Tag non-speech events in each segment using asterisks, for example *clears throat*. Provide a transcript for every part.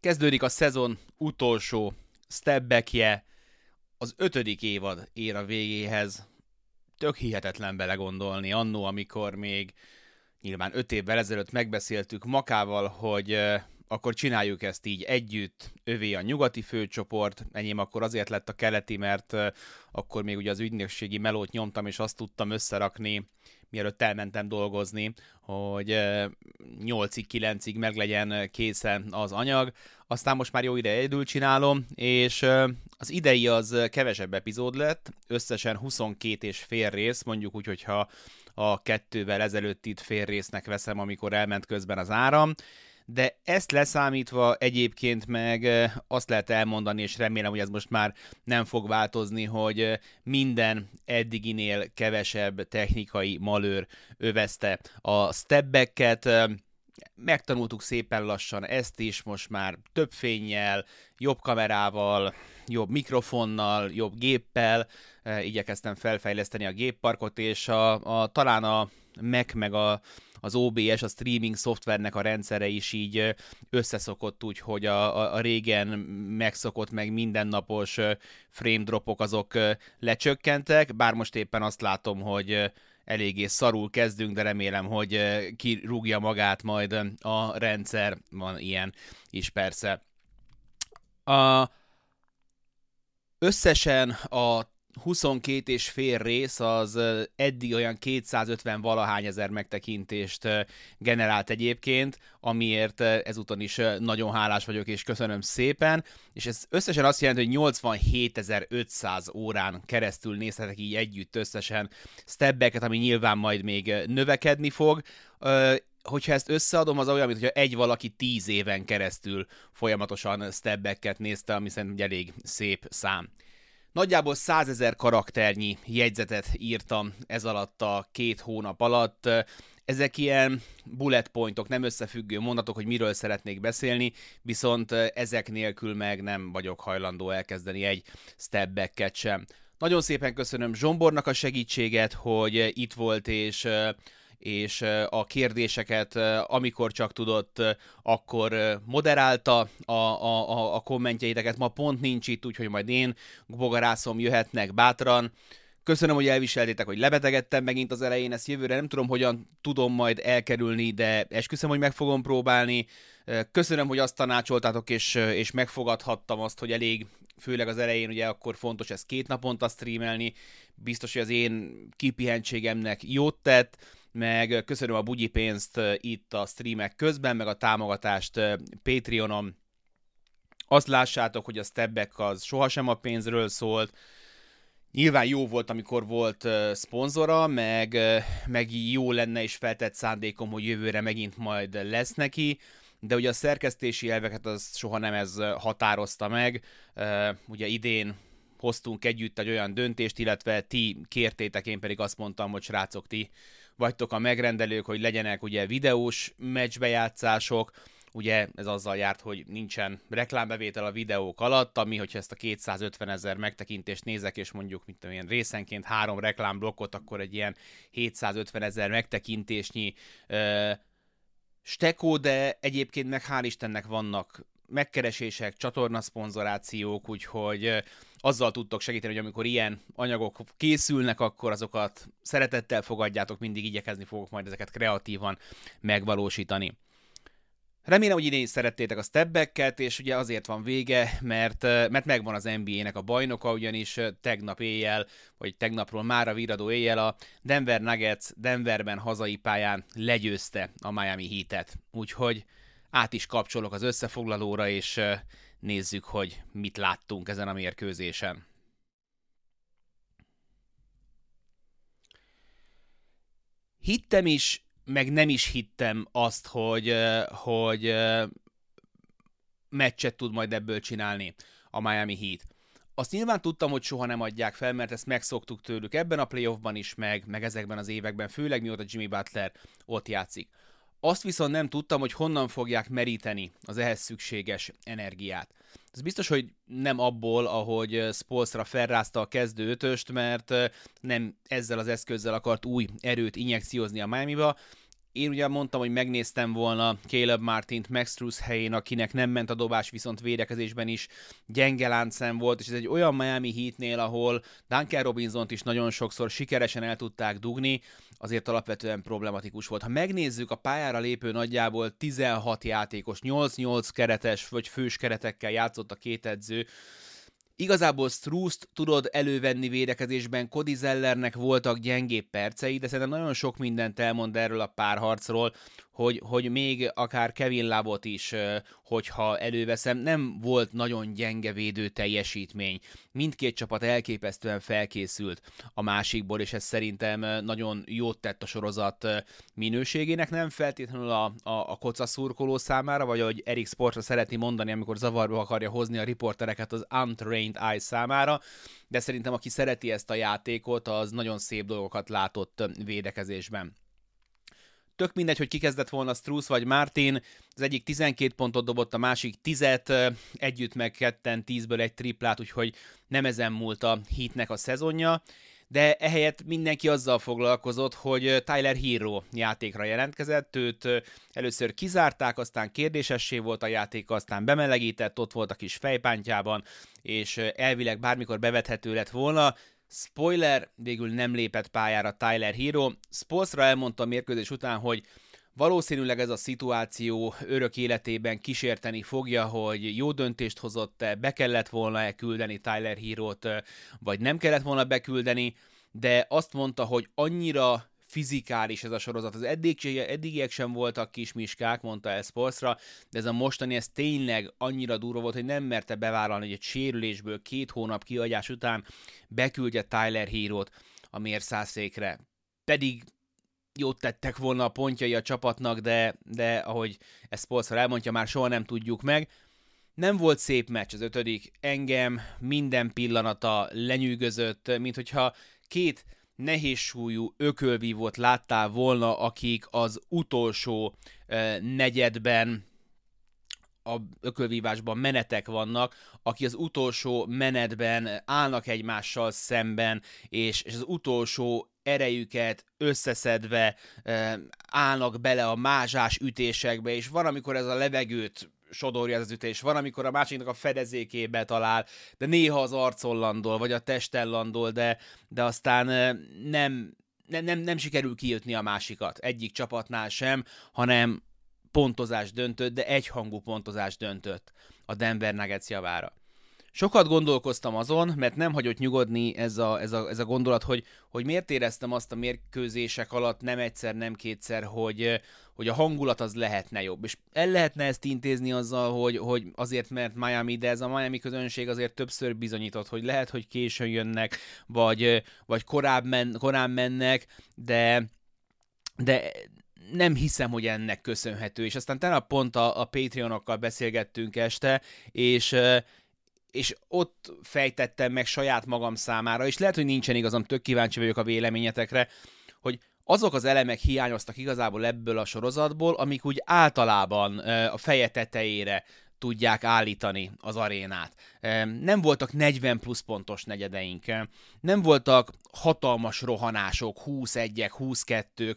Kezdődik a szezon utolsó stepbackje, az ötödik évad ér a végéhez. Tök hihetetlen belegondolni. Annó, amikor még nyilván öt évvel ezelőtt megbeszéltük Makával, hogy akkor csináljuk ezt így együtt, övé a nyugati főcsoport, enyém akkor azért lett a keleti, mert akkor még ugye az ügynökségi melót nyomtam, és azt tudtam összerakni, mielőtt elmentem dolgozni, hogy 8-ig, 9-ig meg legyen készen az anyag. Aztán most már jó ide egyedül csinálom, és az idei az kevesebb epizód lett, összesen 22 és fél rész, mondjuk úgy, hogyha a kettővel ezelőtt itt fél résznek veszem, amikor elment közben az áram, de ezt leszámítva egyébként meg azt lehet elmondani, és remélem, hogy ez most már nem fog változni, hogy minden eddiginél kevesebb technikai malőr övezte a stepbacket, megtanultuk szépen lassan ezt is, most már több fényjel, jobb kamerával, jobb mikrofonnal, jobb géppel, igyekeztem felfejleszteni a gépparkot, és a, a talán a Mac meg a az OBS, a streaming szoftvernek a rendszere is így összeszokott úgy, hogy a, a, a régen megszokott meg mindennapos frame dropok azok lecsökkentek, bár most éppen azt látom, hogy eléggé szarul kezdünk, de remélem, hogy kirúgja magát majd a rendszer, van ilyen is persze. A, összesen a 22 és fél rész az eddig olyan 250 valahány ezer megtekintést generált egyébként, amiért ezúton is nagyon hálás vagyok, és köszönöm szépen, és ez összesen azt jelenti, hogy 87.500 órán keresztül nézhetek így együtt összesen stebbeket, ami nyilván majd még növekedni fog, hogyha ezt összeadom, az olyan, mintha egy valaki tíz éven keresztül folyamatosan stebbeket nézte, ami szerintem egy elég szép szám. Nagyjából százezer karakternyi jegyzetet írtam ez alatt a két hónap alatt. Ezek ilyen bullet pointok, nem összefüggő mondatok, hogy miről szeretnék beszélni, viszont ezek nélkül meg nem vagyok hajlandó elkezdeni egy step sem. Nagyon szépen köszönöm Zsombornak a segítséget, hogy itt volt és és a kérdéseket, amikor csak tudott, akkor moderálta a, a, a kommentjeiteket. Ma pont nincs itt, úgyhogy majd én, bogarászom, jöhetnek bátran. Köszönöm, hogy elviseltétek, hogy lebetegedtem megint az elején, ezt jövőre nem tudom, hogyan tudom majd elkerülni, de esküszöm, hogy meg fogom próbálni. Köszönöm, hogy azt tanácsoltátok, és, és megfogadhattam azt, hogy elég, főleg az elején ugye akkor fontos ezt két naponta streamelni. Biztos, hogy az én kipihentségemnek jót tett meg köszönöm a bugyi pénzt itt a streamek közben, meg a támogatást Patreonon. Azt lássátok, hogy a stepback az sohasem a pénzről szólt, Nyilván jó volt, amikor volt uh, szponzora, meg, uh, meg jó lenne és feltett szándékom, hogy jövőre megint majd lesz neki, de ugye a szerkesztési elveket az soha nem ez határozta meg. Uh, ugye idén hoztunk együtt egy olyan döntést, illetve ti kértétek, én pedig azt mondtam, hogy srácok, ti vagytok a megrendelők, hogy legyenek ugye videós meccsbejátszások, ugye ez azzal járt, hogy nincsen reklámbevétel a videók alatt, ami, hogyha ezt a 250 ezer megtekintést nézek, és mondjuk mint olyan részenként három reklámblokkot, akkor egy ilyen 750 ezer megtekintésnyi ö, stekó, de egyébként meg hál' Istennek vannak megkeresések, csatornaszponzorációk, úgyhogy azzal tudtok segíteni, hogy amikor ilyen anyagok készülnek, akkor azokat szeretettel fogadjátok, mindig igyekezni fogok majd ezeket kreatívan megvalósítani. Remélem, hogy idén is szerettétek a stepbacket, és ugye azért van vége, mert, mert megvan az NBA-nek a bajnoka, ugyanis tegnap éjjel, vagy tegnapról már a viradó éjjel a Denver Nuggets Denverben hazai pályán legyőzte a Miami Heat-et. Úgyhogy át is kapcsolok az összefoglalóra, és nézzük, hogy mit láttunk ezen a mérkőzésen. Hittem is, meg nem is hittem azt, hogy, hogy meccset tud majd ebből csinálni a Miami Heat. Azt nyilván tudtam, hogy soha nem adják fel, mert ezt megszoktuk tőlük ebben a playoffban is, meg, meg ezekben az években, főleg mióta Jimmy Butler ott játszik. Azt viszont nem tudtam, hogy honnan fogják meríteni az ehhez szükséges energiát. Ez biztos, hogy nem abból, ahogy Spolstra felrázta a kezdő ötöst, mert nem ezzel az eszközzel akart új erőt injekciózni a Miami-ba. Én ugye mondtam, hogy megnéztem volna Caleb Martint Max Truss helyén, akinek nem ment a dobás, viszont védekezésben is gyenge láncszem volt, és ez egy olyan Miami Heatnél, ahol Duncan robinson is nagyon sokszor sikeresen el tudták dugni, azért alapvetően problematikus volt. Ha megnézzük, a pályára lépő nagyjából 16 játékos, 8-8 keretes vagy fős keretekkel játszott a két edző, Igazából Struszt tudod elővenni védekezésben, Cody Zellernek voltak gyengébb percei, de szerintem nagyon sok mindent elmond erről a párharcról, hogy, hogy még akár Kevin Labot is, hogyha előveszem, nem volt nagyon gyenge védő teljesítmény. Mindkét csapat elképesztően felkészült a másikból, és ez szerintem nagyon jót tett a sorozat minőségének, nem feltétlenül a, a, a koca szurkoló számára, vagy ahogy Erik Sportra szeretni mondani, amikor zavarba akarja hozni a riportereket az untrained eye számára, de szerintem aki szereti ezt a játékot, az nagyon szép dolgokat látott védekezésben. Tök mindegy, hogy kikezdett volna Struss vagy Martin, az egyik 12 pontot dobott, a másik 10-et, együtt meg ketten 10-ből egy triplát, úgyhogy nem ezen múlt a hitnek a szezonja. De ehelyett mindenki azzal foglalkozott, hogy Tyler Hero játékra jelentkezett, őt először kizárták, aztán kérdésessé volt a játék, aztán bemelegített, ott volt a kis fejpántjában, és elvileg bármikor bevethető lett volna, Spoiler, végül nem lépett pályára Tyler Hero. Spolstra elmondta a mérkőzés után, hogy valószínűleg ez a szituáció örök életében kísérteni fogja, hogy jó döntést hozott-e, be kellett volna-e küldeni Tyler Hero-t, vagy nem kellett volna beküldeni, de azt mondta, hogy annyira fizikális ez a sorozat. Az eddig, eddigiek sem voltak kis miskák, mondta el Sportsra, de ez a mostani, ez tényleg annyira durva volt, hogy nem merte bevállalni, hogy egy sérülésből két hónap kiadás után beküldje Tyler Hero-t a mérszászékre. Pedig jót tettek volna a pontjai a csapatnak, de, de ahogy ezt Sportsra elmondja, már soha nem tudjuk meg. Nem volt szép meccs az ötödik, engem minden pillanata lenyűgözött, mint hogyha két nehézsúlyú ökölvívót láttál volna, akik az utolsó negyedben a ökölvívásban menetek vannak, aki az utolsó menetben állnak egymással szemben, és, és az utolsó erejüket összeszedve állnak bele a mázsás ütésekbe, és van, amikor ez a levegőt sodorja az ütés, van, amikor a másiknak a fedezékébe talál, de néha az arcon landol, vagy a testen landol, de, de aztán nem, nem, nem, nem sikerül kijutni a másikat, egyik csapatnál sem, hanem pontozás döntött, de egyhangú pontozás döntött a Denver Nuggets javára. Sokat gondolkoztam azon, mert nem hagyott nyugodni ez a, ez a, ez a gondolat, hogy, hogy miért éreztem azt a mérkőzések alatt nem egyszer, nem kétszer, hogy, hogy a hangulat az lehetne jobb. És el lehetne ezt intézni azzal, hogy, hogy azért, mert Miami, de ez a Miami közönség azért többször bizonyított, hogy lehet, hogy későn jönnek, vagy, vagy korább men, korán mennek, de, de nem hiszem, hogy ennek köszönhető. És aztán tegnap pont a, a Patreonokkal beszélgettünk este, és és ott fejtettem meg saját magam számára, és lehet, hogy nincsen igazam, tök kíváncsi vagyok a véleményetekre, hogy azok az elemek hiányoztak igazából ebből a sorozatból, amik úgy általában a feje tetejére tudják állítani az arénát. Nem voltak 40 plusz pontos negyedeink, nem voltak hatalmas rohanások, 21-ek, 22-k,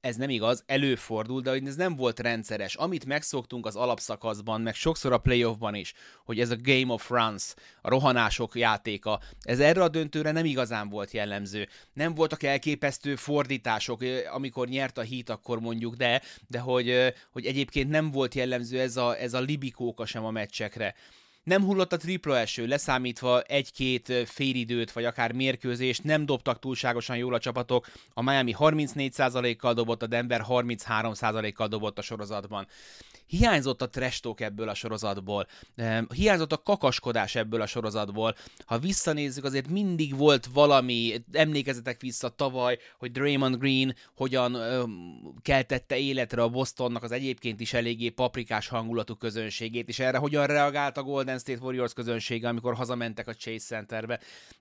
ez nem igaz, előfordul, de hogy ez nem volt rendszeres. Amit megszoktunk az alapszakaszban, meg sokszor a playoffban is, hogy ez a Game of Runs, a rohanások játéka, ez erre a döntőre nem igazán volt jellemző. Nem voltak elképesztő fordítások, amikor nyert a hit, akkor mondjuk, de, de hogy, hogy egyébként nem volt jellemző ez a, ez a libikóka sem a meccsekre. Nem hullott a tripla eső, leszámítva egy-két félidőt, vagy akár mérkőzést, nem dobtak túlságosan jól a csapatok. A Miami 34%-kal dobott, a Denver 33%-kal dobott a sorozatban. Hiányzott a trestok ebből a sorozatból, hiányzott a kakaskodás ebből a sorozatból. Ha visszanézzük, azért mindig volt valami, emlékezetek vissza tavaly, hogy Draymond Green hogyan keltette életre a Bostonnak az egyébként is eléggé paprikás hangulatú közönségét, és erre hogyan reagált a Golden State Warriors közönsége, amikor hazamentek a Chase Centerbe.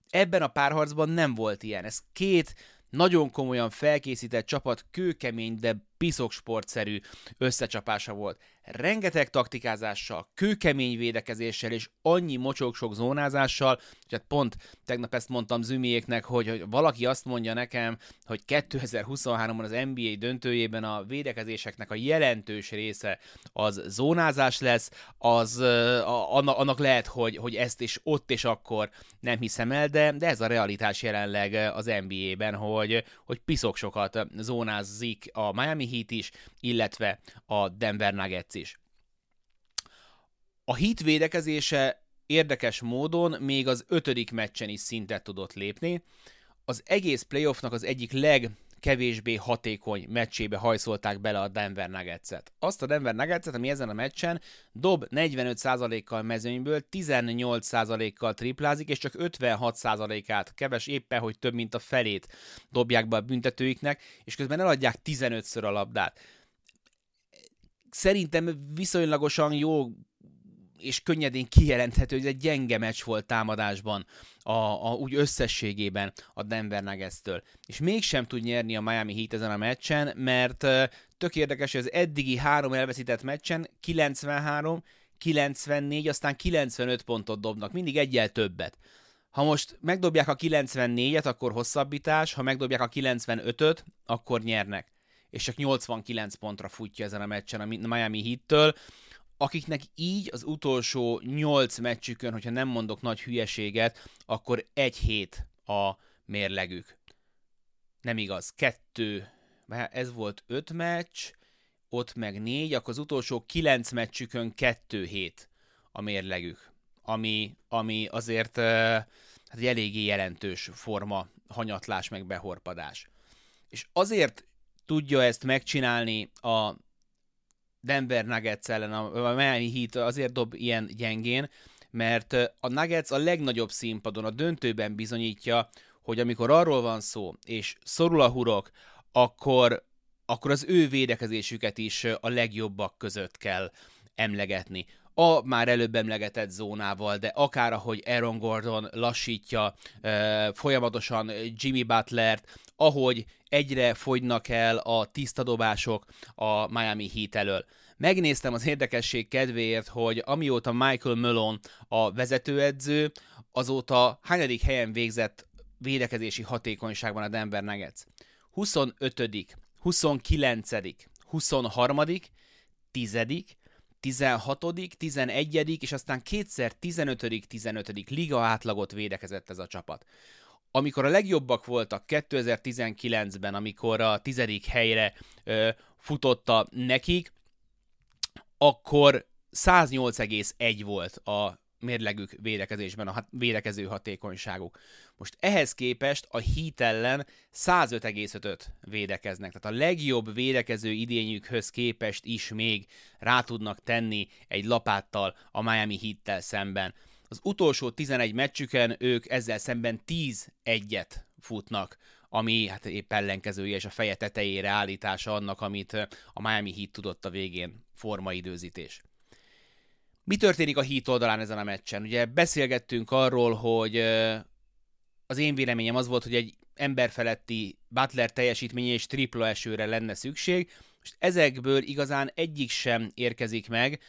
Ebben a párharcban nem volt ilyen. Ez két nagyon komolyan felkészített csapat, kőkemény, de piszok sportszerű összecsapása volt. Rengeteg taktikázással, kőkemény védekezéssel és annyi mocsok sok zónázással, és hát pont tegnap ezt mondtam Zümiéknek, hogy, hogy valaki azt mondja nekem, hogy 2023-ban az NBA döntőjében a védekezéseknek a jelentős része az zónázás lesz, az a, annak lehet, hogy, hogy ezt is ott és akkor nem hiszem el, de, de ez a realitás jelenleg az NBA-ben, hogy, hogy piszok sokat zónázik a Miami Heat is, illetve a Denver Nuggets is. A hit védekezése érdekes módon még az ötödik meccsen is szintet tudott lépni. Az egész playoffnak az egyik legkevésbé hatékony meccsébe hajszolták bele a Denver Nuggets-et. Azt a Denver Nuggets-et, ami ezen a meccsen dob 45%-kal mezőnyből, 18%-kal triplázik, és csak 56%-át, keves éppen, hogy több mint a felét dobják be a büntetőiknek, és közben eladják 15-ször a labdát szerintem viszonylagosan jó és könnyedén kijelenthető, hogy ez egy gyenge meccs volt támadásban, a, a, úgy összességében a Denver Nuggets-től. És mégsem tud nyerni a Miami Heat ezen a meccsen, mert tök érdekes, hogy az eddigi három elveszített meccsen 93, 94, aztán 95 pontot dobnak, mindig egyel többet. Ha most megdobják a 94-et, akkor hosszabbítás, ha megdobják a 95-öt, akkor nyernek és csak 89 pontra futja ezen a meccsen a Miami Heat-től, akiknek így az utolsó 8 meccsükön, hogyha nem mondok nagy hülyeséget, akkor egy hét a mérlegük. Nem igaz, kettő, ez volt öt meccs, ott meg négy, akkor az utolsó kilenc meccsükön kettő hét a mérlegük, ami, ami azért hát egy eléggé jelentős forma hanyatlás meg behorpadás. És azért tudja ezt megcsinálni a Denver Nuggets ellen, a Miami Heat azért dob ilyen gyengén, mert a Nuggets a legnagyobb színpadon, a döntőben bizonyítja, hogy amikor arról van szó, és szorul a hurok, akkor, akkor az ő védekezésüket is a legjobbak között kell emlegetni a már előbb emlegetett zónával, de akár ahogy Aaron Gordon lassítja folyamatosan Jimmy Butlert, ahogy egyre fogynak el a tiszta dobások a Miami Heat elől. Megnéztem az érdekesség kedvéért, hogy amióta Michael Malone a vezetőedző, azóta hányadik helyen végzett védekezési hatékonyságban a Denver Nuggets? 25 29 23 10 16 11 és aztán kétszer 15 15 liga átlagot védekezett ez a csapat. Amikor a legjobbak voltak 2019-ben, amikor a tizedik helyre ö, futotta nekik, akkor 108,1 volt a mérlegük védekezésben, a védekező hatékonyságuk. Most ehhez képest a Heat ellen 105,5 védekeznek, tehát a legjobb védekező idényükhöz képest is még rá tudnak tenni egy lapáttal a Miami Heat-tel szemben. Az utolsó 11 meccsüken ők ezzel szemben 10-1-et futnak, ami hát épp ellenkezője és a feje tetejére állítása annak, amit a Miami Heat tudott a végén formaidőzítés. Mi történik a Heat oldalán ezen a meccsen? Ugye beszélgettünk arról, hogy az én véleményem az volt, hogy egy emberfeletti Butler teljesítménye és tripla esőre lenne szükség. Most ezekből igazán egyik sem érkezik meg,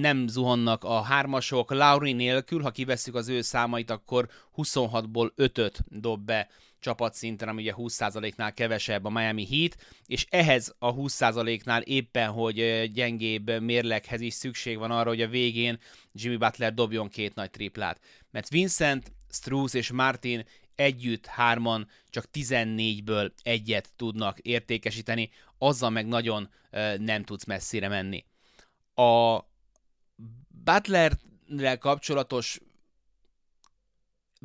nem zuhannak a hármasok. Lauri nélkül, ha kivesszük az ő számait, akkor 26-ból 5-öt dob be csapatszinten, ami ugye 20%-nál kevesebb a Miami Heat, és ehhez a 20%-nál éppen, hogy gyengébb mérleghez is szükség van arra, hogy a végén Jimmy Butler dobjon két nagy triplát. Mert Vincent, Struz és Martin együtt hárman csak 14-ből egyet tudnak értékesíteni, azzal meg nagyon nem tudsz messzire menni. A Butlerrel kapcsolatos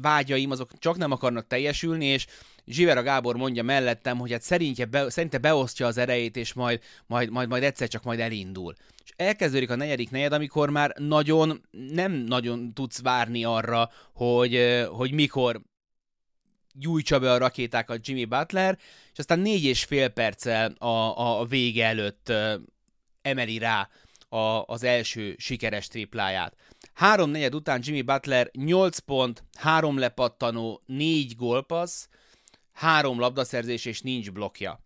vágyaim azok csak nem akarnak teljesülni, és Zsivera Gábor mondja mellettem, hogy hát szerinte, be, szerinte beosztja az erejét, és majd, majd, majd, majd egyszer csak majd elindul. És elkezdődik a negyedik negyed, amikor már nagyon, nem nagyon tudsz várni arra, hogy, hogy mikor gyújtsa be a rakétákat Jimmy Butler, és aztán négy és fél perccel a, a vége előtt emeli rá a, az első sikeres tripláját. Három negyed után Jimmy Butler 8 pont, 3 lepattanó, 4 gólpassz, 3 labdaszerzés és nincs blokja.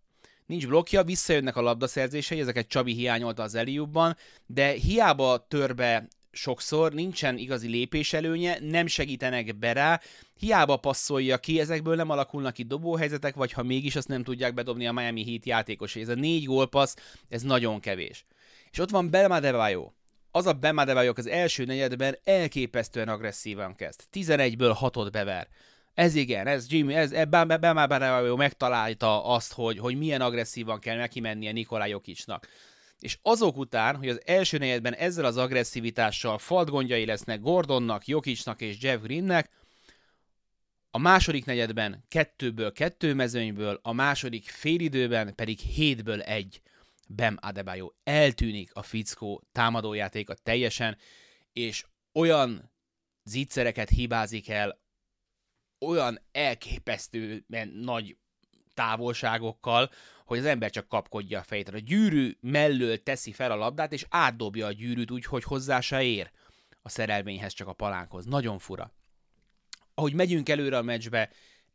nincs blokkja, visszajönnek a labdaszerzései, ezeket Csabi hiányolta az Eliubban, de hiába törbe sokszor, nincsen igazi lépéselőnye, nem segítenek be rá, hiába passzolja ki, ezekből nem alakulnak ki dobóhelyzetek, vagy ha mégis azt nem tudják bedobni a Miami Heat játékosai. Ez a négy gólpassz, ez nagyon kevés. És ott van Belma Debajo. Az a Belma Debajo az első negyedben elképesztően agresszívan kezd. 11-ből 6-ot bever. Ez igen, ez Jimmy, ez Belma Debajo megtalálta azt, hogy, hogy milyen agresszívan kell neki mennie Nikolaj Jokicsnak és azok után, hogy az első negyedben ezzel az agresszivitással falt gondjai lesznek Gordonnak, Jokicsnak és Jeff Greennek, a második negyedben kettőből kettő mezőnyből, a második félidőben pedig hétből egy Bem Adebayo. Eltűnik a fickó támadójátéka teljesen, és olyan zicsereket hibázik el, olyan elképesztően nagy távolságokkal, hogy az ember csak kapkodja a fejét. A gyűrű mellől teszi fel a labdát, és átdobja a gyűrűt úgy, hogy hozzá se ér a szerelvényhez, csak a palánkhoz. Nagyon fura. Ahogy megyünk előre a meccsbe,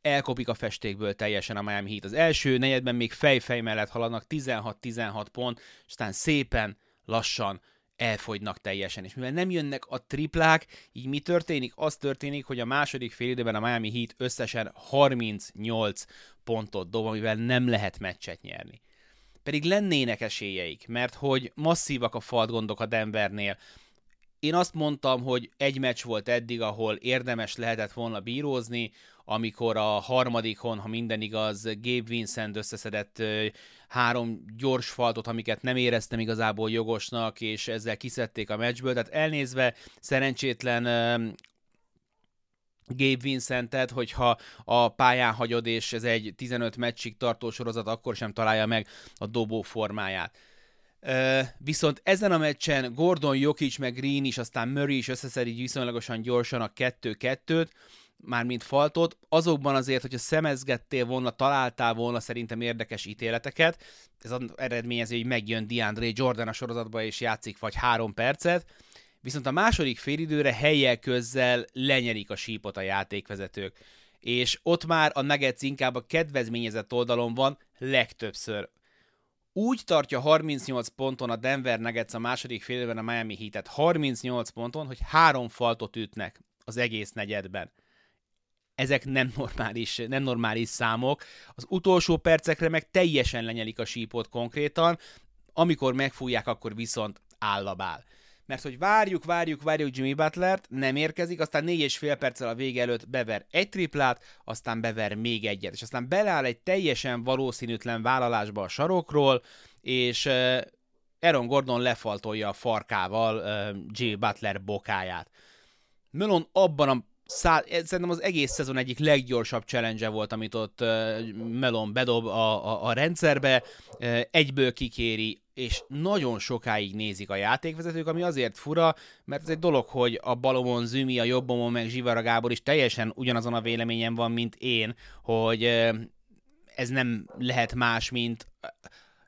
elkopik a festékből teljesen a Miami Heat. Az első negyedben még fej-fej mellett haladnak 16-16 pont, és aztán szépen, lassan elfogynak teljesen. És mivel nem jönnek a triplák, így mi történik? Az történik, hogy a második fél időben a Miami Heat összesen 38 pontot dob, amivel nem lehet meccset nyerni. Pedig lennének esélyeik, mert hogy masszívak a faltgondok a Denvernél. Én azt mondtam, hogy egy meccs volt eddig, ahol érdemes lehetett volna bírózni, amikor a harmadikon, ha minden igaz, Gabe Vincent összeszedett három gyors faltot, amiket nem éreztem igazából jogosnak, és ezzel kiszedték a meccsből. Tehát elnézve szerencsétlen Gabe Vincentet, hogyha a pályán hagyod, és ez egy 15 meccsig tartó sorozat, akkor sem találja meg a dobó formáját. Viszont ezen a meccsen Gordon, Jokic, meg Green is, aztán Murray is összeszedi viszonylagosan gyorsan a 2-2-t, mármint faltot, azokban azért, hogyha szemezgettél volna, találtál volna szerintem érdekes ítéleteket, ez az eredményező, hogy megjön DeAndre Jordan a sorozatba és játszik vagy három percet, viszont a második félidőre helyjel közzel lenyerik a sípot a játékvezetők. És ott már a Nuggets inkább a kedvezményezett oldalon van legtöbbször. Úgy tartja 38 ponton a Denver Nuggets a második félidőben a Miami Heat-et 38 ponton, hogy három faltot ütnek az egész negyedben ezek nem normális, nem normális számok. Az utolsó percekre meg teljesen lenyelik a sípot konkrétan, amikor megfújják, akkor viszont állabál. Mert hogy várjuk, várjuk, várjuk Jimmy Butlert, nem érkezik, aztán négy és fél perccel a vége előtt bever egy triplát, aztán bever még egyet, és aztán beleáll egy teljesen valószínűtlen vállalásba a sarokról, és Aaron Gordon lefaltolja a farkával Jimmy Butler bokáját. Melon abban a szá- szerintem az egész szezon egyik leggyorsabb challenge volt, amit ott Melon bedob a, a, a rendszerbe, egyből kikéri, és nagyon sokáig nézik a játékvezetők, ami azért fura, mert ez egy dolog, hogy a balomon Zümi, a jobbomon meg Zsivara Gábor is teljesen ugyanazon a véleményem van, mint én, hogy ez nem lehet más, mint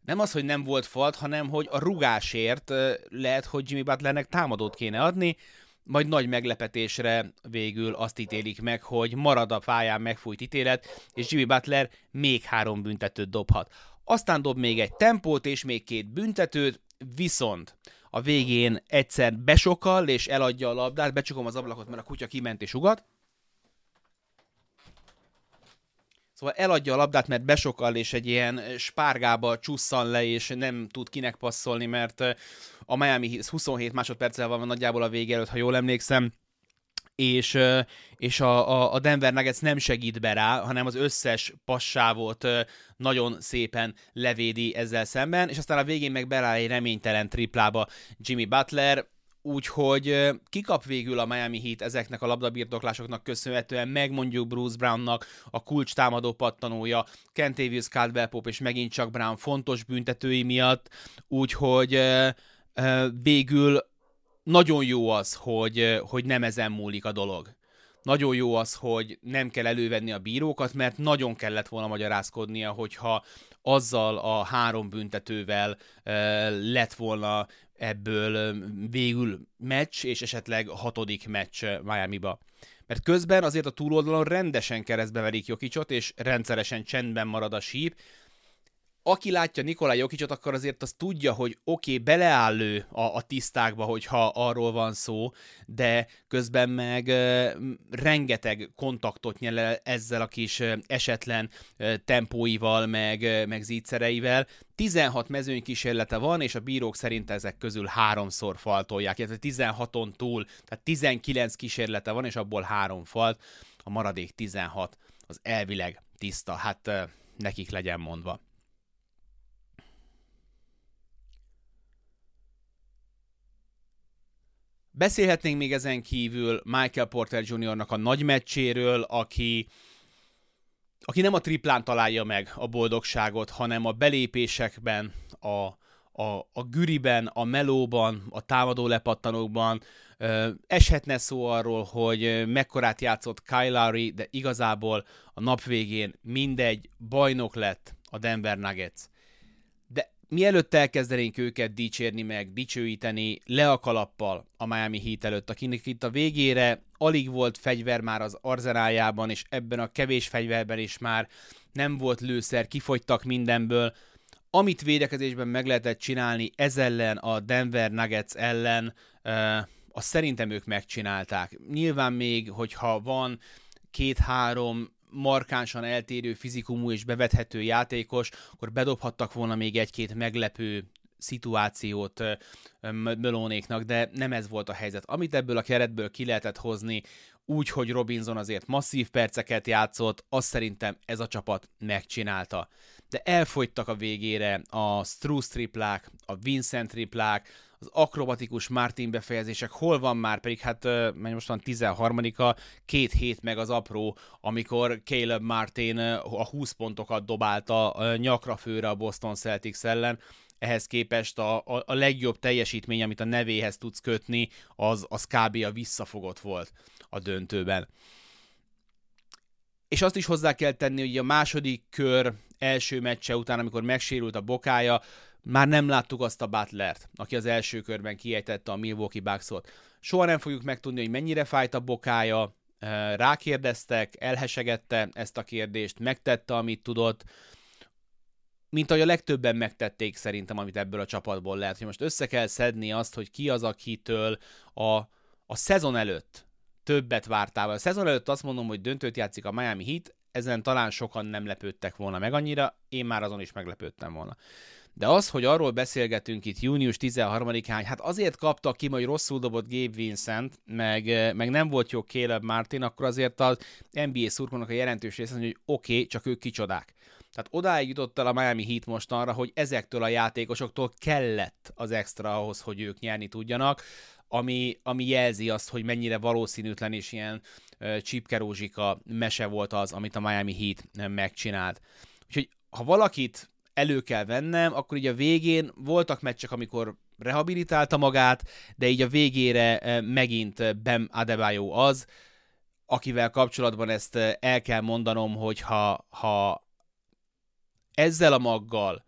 nem az, hogy nem volt falt, hanem hogy a rugásért lehet, hogy Jimmy Butlernek támadót kéne adni, majd nagy meglepetésre végül azt ítélik meg, hogy marad a pályán megfújt ítélet, és Jimmy Butler még három büntetőt dobhat. Aztán dob még egy tempót és még két büntetőt, viszont a végén egyszer besokal és eladja a labdát, becsukom az ablakot, mert a kutya kiment és ugat, Szóval eladja a labdát, mert besokal, és egy ilyen spárgába csusszan le, és nem tud kinek passzolni, mert a Miami 27 másodperccel van nagyjából a vége előtt, ha jól emlékszem, és, és a, a Denver Nuggets nem segít be rá, hanem az összes passávot nagyon szépen levédi ezzel szemben, és aztán a végén meg beláll egy reménytelen triplába Jimmy Butler, úgyhogy kikap végül a Miami Heat ezeknek a labdabirtoklásoknak köszönhetően, meg mondjuk Bruce Brownnak a kulcs támadó pattanója, Kentavious Caldwell Pope és megint csak Brown fontos büntetői miatt, úgyhogy végül nagyon jó az, hogy, hogy nem ezen múlik a dolog. Nagyon jó az, hogy nem kell elővenni a bírókat, mert nagyon kellett volna magyarázkodnia, hogyha azzal a három büntetővel lett volna ebből végül meccs, és esetleg hatodik meccs Miami-ba. Mert közben azért a túloldalon rendesen keresztbe verik Jokicsot, és rendszeresen csendben marad a síp, aki látja Nikola Jokicsot, akkor azért az tudja, hogy oké, okay, beleáll ő a, a tisztákba, hogyha arról van szó, de közben meg e, rengeteg kontaktot nyel ezzel a kis e, esetlen e, tempóival, meg, e, meg zígyszereivel. 16 mezőny kísérlete van, és a bírók szerint ezek közül háromszor faltolják, illetve 16-on túl, tehát 19 kísérlete van, és abból három falt, a maradék 16 az elvileg tiszta, hát e, nekik legyen mondva. Beszélhetnénk még ezen kívül Michael Porter Jr.-nak a nagy meccséről, aki, aki nem a triplán találja meg a boldogságot, hanem a belépésekben, a, a, a güriben, a melóban, a támadó lepattanókban. Eshetne szó arról, hogy mekkorát játszott Kyle de igazából a nap végén mindegy, bajnok lett a Denver Nuggets mielőtt elkezdenénk őket dicsérni meg, dicsőíteni le a kalappal a Miami Heat előtt, akinek itt a végére alig volt fegyver már az arzenájában, és ebben a kevés fegyverben is már nem volt lőszer, kifogytak mindenből. Amit védekezésben meg lehetett csinálni ez ellen, a Denver Nuggets ellen, azt szerintem ők megcsinálták. Nyilván még, hogyha van két-három markánsan eltérő fizikumú és bevethető játékos, akkor bedobhattak volna még egy-két meglepő szituációt Melónéknak, de nem ez volt a helyzet. Amit ebből a keretből ki lehetett hozni, úgy, hogy Robinson azért masszív perceket játszott, azt szerintem ez a csapat megcsinálta. De elfogytak a végére a Struss triplák, a Vincent triplák, az akrobatikus Martin befejezések, hol van már, pedig hát mert most van 13-a, két hét meg az apró, amikor Caleb Martin a 20 pontokat dobálta nyakra főre a Boston Celtics ellen, ehhez képest a, a, a legjobb teljesítmény, amit a nevéhez tudsz kötni, az, az kb. a visszafogott volt a döntőben. És azt is hozzá kell tenni, hogy a második kör első meccse után, amikor megsérült a bokája, már nem láttuk azt a Butlert, aki az első körben kiejtette a Milwaukee Bucks-ot. Soha nem fogjuk megtudni, hogy mennyire fájt a bokája, rákérdeztek, elhesegette ezt a kérdést, megtette, amit tudott, mint ahogy a legtöbben megtették szerintem, amit ebből a csapatból lehet. Hogy most össze kell szedni azt, hogy ki az, akitől a, a szezon előtt többet vártál. A szezon előtt azt mondom, hogy döntőt játszik a Miami Heat, ezen talán sokan nem lepődtek volna meg annyira, én már azon is meglepődtem volna. De az, hogy arról beszélgetünk itt június 13-án, hát azért kapta ki, hogy rosszul dobott Gabe Vincent, meg, meg nem volt jó Caleb Martin, akkor azért az NBA szurkolnak a jelentős része, hogy oké, okay, csak ők kicsodák. Tehát odáig jutott el a Miami Heat mostanra, hogy ezektől a játékosoktól kellett az extra ahhoz, hogy ők nyerni tudjanak, ami, ami jelzi azt, hogy mennyire valószínűtlen és ilyen uh, csipkerózsika mese volt az, amit a Miami Heat megcsinált. Úgyhogy ha valakit elő kell vennem, akkor így a végén voltak meccsek, amikor rehabilitálta magát, de így a végére megint Bem Adebayo az, akivel kapcsolatban ezt el kell mondanom, hogy ha, ha ezzel a maggal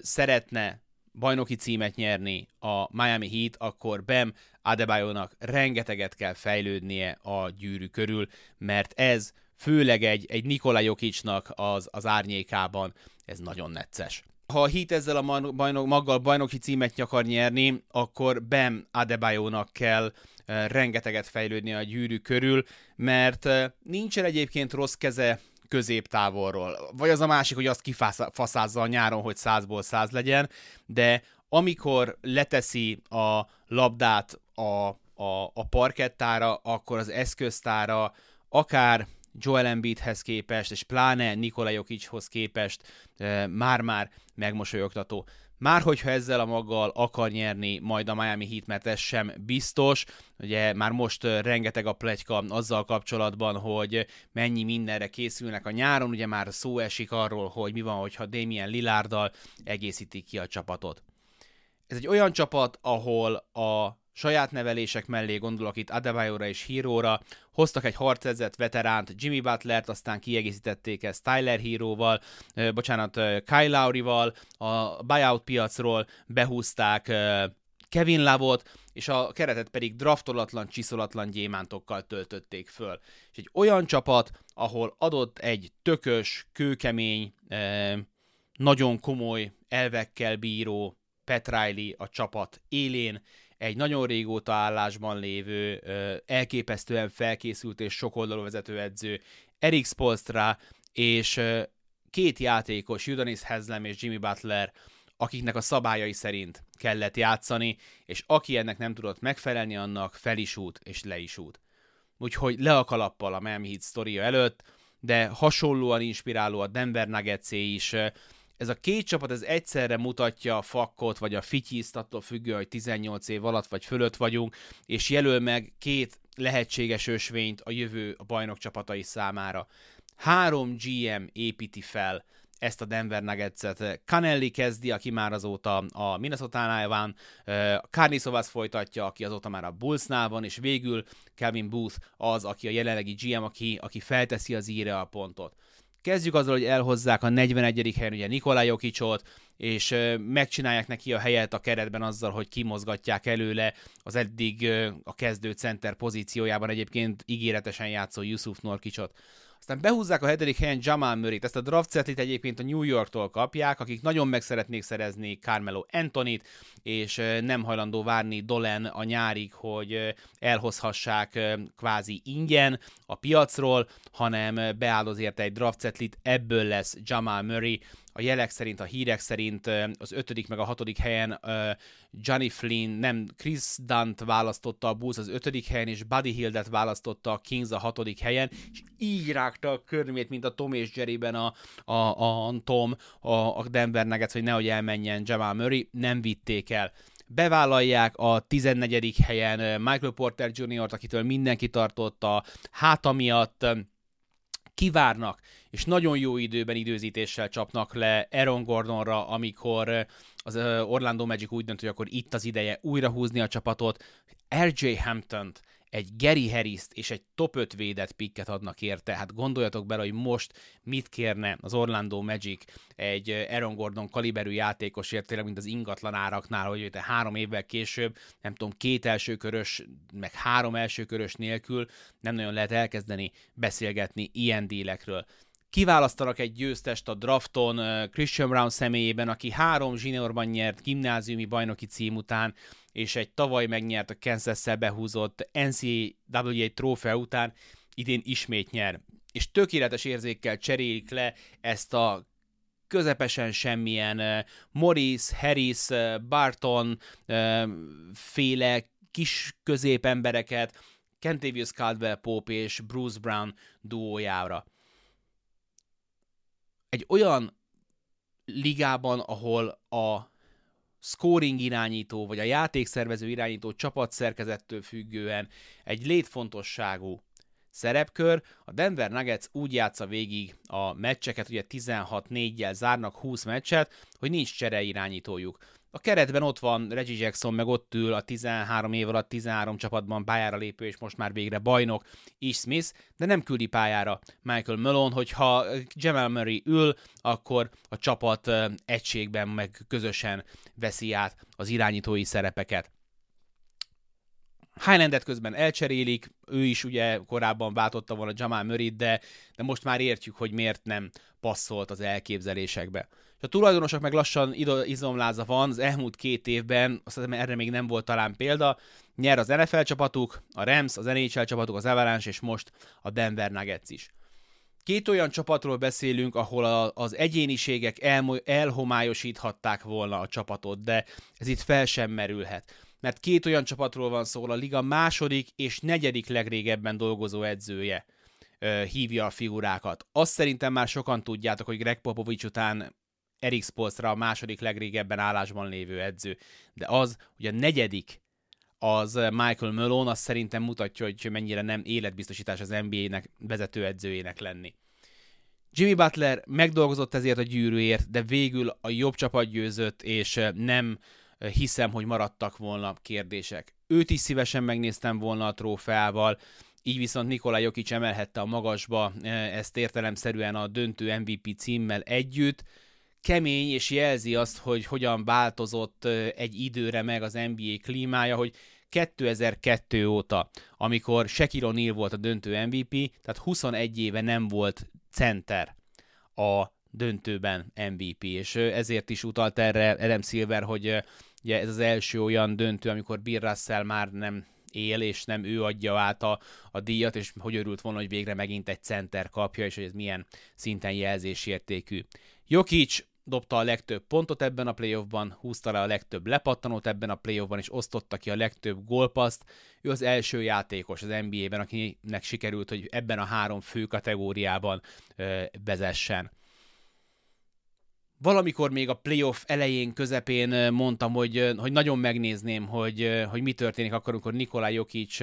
szeretne bajnoki címet nyerni a Miami Heat, akkor Bem Adebayo-nak rengeteget kell fejlődnie a gyűrű körül, mert ez főleg egy, egy Nikola Jokicsnak az, az árnyékában ez nagyon necces. Ha a Heat ezzel a bajnok, maggal bajnoki címet akar nyerni, akkor Bem Adebayo-nak kell uh, rengeteget fejlődni a gyűrű körül, mert uh, nincsen egyébként rossz keze középtávolról. Vagy az a másik, hogy azt kifaszázza a nyáron, hogy százból száz legyen, de amikor leteszi a labdát a, a, a parkettára, akkor az eszköztára akár Joel Embiidhez képest, és pláne Nikola Jokichoz képest már-már megmosolyogtató. Már hogyha ezzel a maggal akar nyerni majd a Miami Heat, mert ez sem biztos, ugye már most rengeteg a plegyka azzal kapcsolatban, hogy mennyi mindenre készülnek a nyáron, ugye már szó esik arról, hogy mi van, hogyha Damien Lillarddal egészítik ki a csapatot. Ez egy olyan csapat, ahol a saját nevelések mellé gondolok itt Adebayo-ra és Hero-ra, hoztak egy harcedzett veteránt, Jimmy Butlert, aztán kiegészítették ezt Tyler Hero-val, euh, bocsánat, Kyle Lowry-val, a buyout piacról behúzták Kevin Lavot, és a keretet pedig draftolatlan, csiszolatlan gyémántokkal töltötték föl. És egy olyan csapat, ahol adott egy tökös, kőkemény, nagyon komoly elvekkel bíró Pat Riley a csapat élén, egy nagyon régóta állásban lévő, elképesztően felkészült és sokoldalú vezetőedző, Erik Spolstra, és két játékos, Judanis Hezlem és Jimmy Butler, akiknek a szabályai szerint kellett játszani, és aki ennek nem tudott megfelelni, annak fel is út és le is út. Úgyhogy le a kalappal a Miami Heat sztoria előtt, de hasonlóan inspiráló a Denver nuggets is. Ez a két csapat ez egyszerre mutatja a fakkot, vagy a fityiszt, attól függően, hogy 18 év alatt vagy fölött vagyunk, és jelöl meg két lehetséges ösvényt a jövő a bajnok csapatai számára. Három GM építi fel ezt a Denver Nuggets-et. Canelli kezdi, aki már azóta a Minnesota-nál van, Carney Szovász folytatja, aki azóta már a Bullsnál van, és végül Kelvin Booth az, aki a jelenlegi GM, aki, aki felteszi az íre a pontot. Kezdjük azzal, hogy elhozzák a 41. helyen ugye Nikolaj Jokicsot, és megcsinálják neki a helyet a keretben azzal, hogy kimozgatják előle az eddig a kezdő center pozíciójában egyébként ígéretesen játszó Yusuf Norkicsot. Aztán behúzzák a hetedik helyen Jamal Murray-t, ezt a draft setlit egyébként a New Yorktól kapják, akik nagyon meg szeretnék szerezni Carmelo Antonit, és nem hajlandó várni Dolan a nyárig, hogy elhozhassák kvázi ingyen a piacról, hanem beáldoz érte egy draft setlit, ebből lesz Jamal Murray, a jelek szerint, a hírek szerint az ötödik meg a hatodik helyen Johnny Flynn, nem Chris Dunt választotta a Bulls az ötödik helyen, és Buddy Hildet választotta a Kings a hatodik helyen, és így rágta a körmét, mint a Tom és Jerryben a, a, a Tom, a, a Denver Nuggets, hogy nehogy elmenjen Jamal Murray, nem vitték el bevállalják a 14. helyen Michael Porter Jr.-t, akitől mindenki tartott a háta miatt, kivárnak, és nagyon jó időben időzítéssel csapnak le Aaron Gordonra, amikor az Orlando Magic úgy dönt, hogy akkor itt az ideje újra húzni a csapatot. RJ Hampton-t egy Gary harris és egy top 5 védett pikket adnak érte. Hát gondoljatok bele, hogy most mit kérne az Orlando Magic egy Aaron Gordon kaliberű játékosért, tényleg mint az ingatlan áraknál, hogy te három évvel később, nem tudom, két elsőkörös, meg három elsőkörös nélkül nem nagyon lehet elkezdeni beszélgetni ilyen dílekről kiválasztanak egy győztest a drafton Christian Brown személyében, aki három zsinórban nyert gimnáziumi bajnoki cím után, és egy tavaly megnyert a Kansas-szel behúzott NCAA trófea után idén ismét nyer. És tökéletes érzékkel cserélik le ezt a közepesen semmilyen Morris, Harris, Barton féle kis középembereket Kentavious Caldwell Pope és Bruce Brown duójára egy olyan ligában, ahol a scoring irányító, vagy a játékszervező irányító csapatszerkezettől függően egy létfontosságú szerepkör. A Denver Nuggets úgy játsza végig a meccseket, ugye 16-4-jel zárnak 20 meccset, hogy nincs csere irányítójuk. A keretben ott van Reggie Jackson, meg ott ül a 13 év alatt 13 csapatban pályára lépő, és most már végre bajnok, is Smith, de nem küldi pályára Michael Malone, hogyha Jamal Murray ül, akkor a csapat egységben meg közösen veszi át az irányítói szerepeket. Highlandet közben elcserélik, ő is ugye korábban váltotta volna Jamal murray de, de most már értjük, hogy miért nem passzolt az elképzelésekbe. A tulajdonosok meg lassan izomláza van, az elmúlt két évben, azt hiszem erre még nem volt talán példa, nyer az NFL csapatuk, a Rams, az NHL csapatuk, az Avalanche, és most a Denver Nuggets is. Két olyan csapatról beszélünk, ahol a, az egyéniségek el, elhomályosíthatták volna a csapatot, de ez itt fel sem merülhet. Mert két olyan csapatról van szó, a liga második és negyedik legrégebben dolgozó edzője hívja a figurákat. Azt szerintem már sokan tudjátok, hogy Greg Popovich után Erik Spolstra a második legrégebben állásban lévő edző. De az, hogy a negyedik az Michael Malone, az szerintem mutatja, hogy mennyire nem életbiztosítás az NBA-nek vezetőedzőjének lenni. Jimmy Butler megdolgozott ezért a gyűrűért, de végül a jobb csapat győzött, és nem hiszem, hogy maradtak volna kérdések. Őt is szívesen megnéztem volna a trófeával, így viszont Nikolaj Jokic emelhette a magasba ezt értelemszerűen a döntő MVP címmel együtt, kemény, és jelzi azt, hogy hogyan változott egy időre meg az NBA klímája, hogy 2002 óta, amikor Shaquille O'Neal volt a döntő MVP, tehát 21 éve nem volt center a döntőben MVP, és ezért is utalt erre Adam Silver, hogy ugye ez az első olyan döntő, amikor Bill Russell már nem él, és nem ő adja át a, a díjat, és hogy örült volna, hogy végre megint egy center kapja, és hogy ez milyen szinten jelzésértékű. Jokic dobta a legtöbb pontot ebben a playoffban, húzta le a legtöbb lepattanót ebben a playoffban, és osztotta ki a legtöbb gólpaszt. Ő az első játékos az NBA-ben, akinek sikerült, hogy ebben a három fő kategóriában ö, vezessen. Valamikor még a playoff elején, közepén mondtam, hogy, hogy nagyon megnézném, hogy, hogy mi történik akkor, amikor Nikolaj Jokic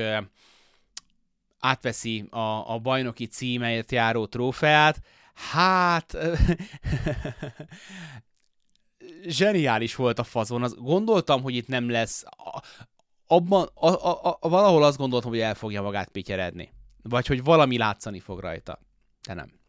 átveszi a, a bajnoki címeit járó trófeát. Hát, *laughs* zseniális volt a fazon. Az, gondoltam, hogy itt nem lesz. Abban, a, a, a, valahol azt gondoltam, hogy el fogja magát pityeredni. Vagy hogy valami látszani fog rajta. De nem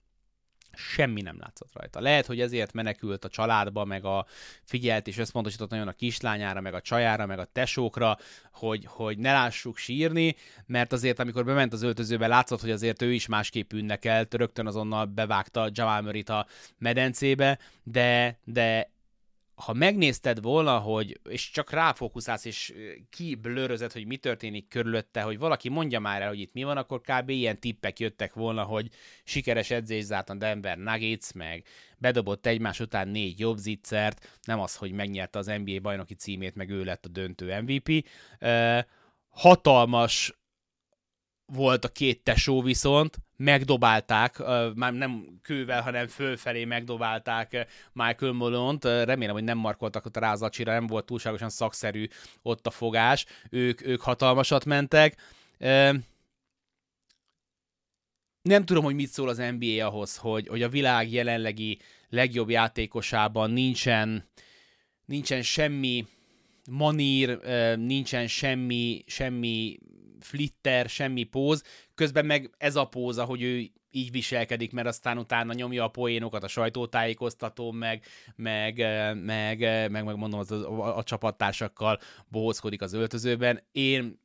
semmi nem látszott rajta. Lehet, hogy ezért menekült a családba, meg a figyelt és összpontosított nagyon a kislányára, meg a csajára, meg a tesókra, hogy, hogy ne lássuk sírni, mert azért, amikor bement az öltözőbe, látszott, hogy azért ő is másképp ünnekelt, rögtön azonnal bevágta Jamal a medencébe, de, de ha megnézted volna, hogy, és csak ráfókuszálsz, és kiblörözed, hogy mi történik körülötte, hogy valaki mondja már el, hogy itt mi van, akkor kb. ilyen tippek jöttek volna, hogy sikeres edzés zárt a Denver Nuggets, meg bedobott egymás után négy jobb zicsert, nem az, hogy megnyerte az NBA bajnoki címét, meg ő lett a döntő MVP. Uh, hatalmas volt a két tesó viszont, megdobálták, már nem kővel, hanem fölfelé megdobálták Michael Molont. Remélem, hogy nem markoltak ott a rázacsira, nem volt túlságosan szakszerű ott a fogás. Ők, ők hatalmasat mentek. Nem tudom, hogy mit szól az NBA ahhoz, hogy, hogy a világ jelenlegi legjobb játékosában nincsen, nincsen semmi manír, nincsen semmi, semmi flitter, semmi póz, közben meg ez a póza, hogy ő így viselkedik, mert aztán utána nyomja a poénokat a sajtótájékoztató, meg, meg, meg, meg, meg mondom, az a, a csapattársakkal bohózkodik az öltözőben. Én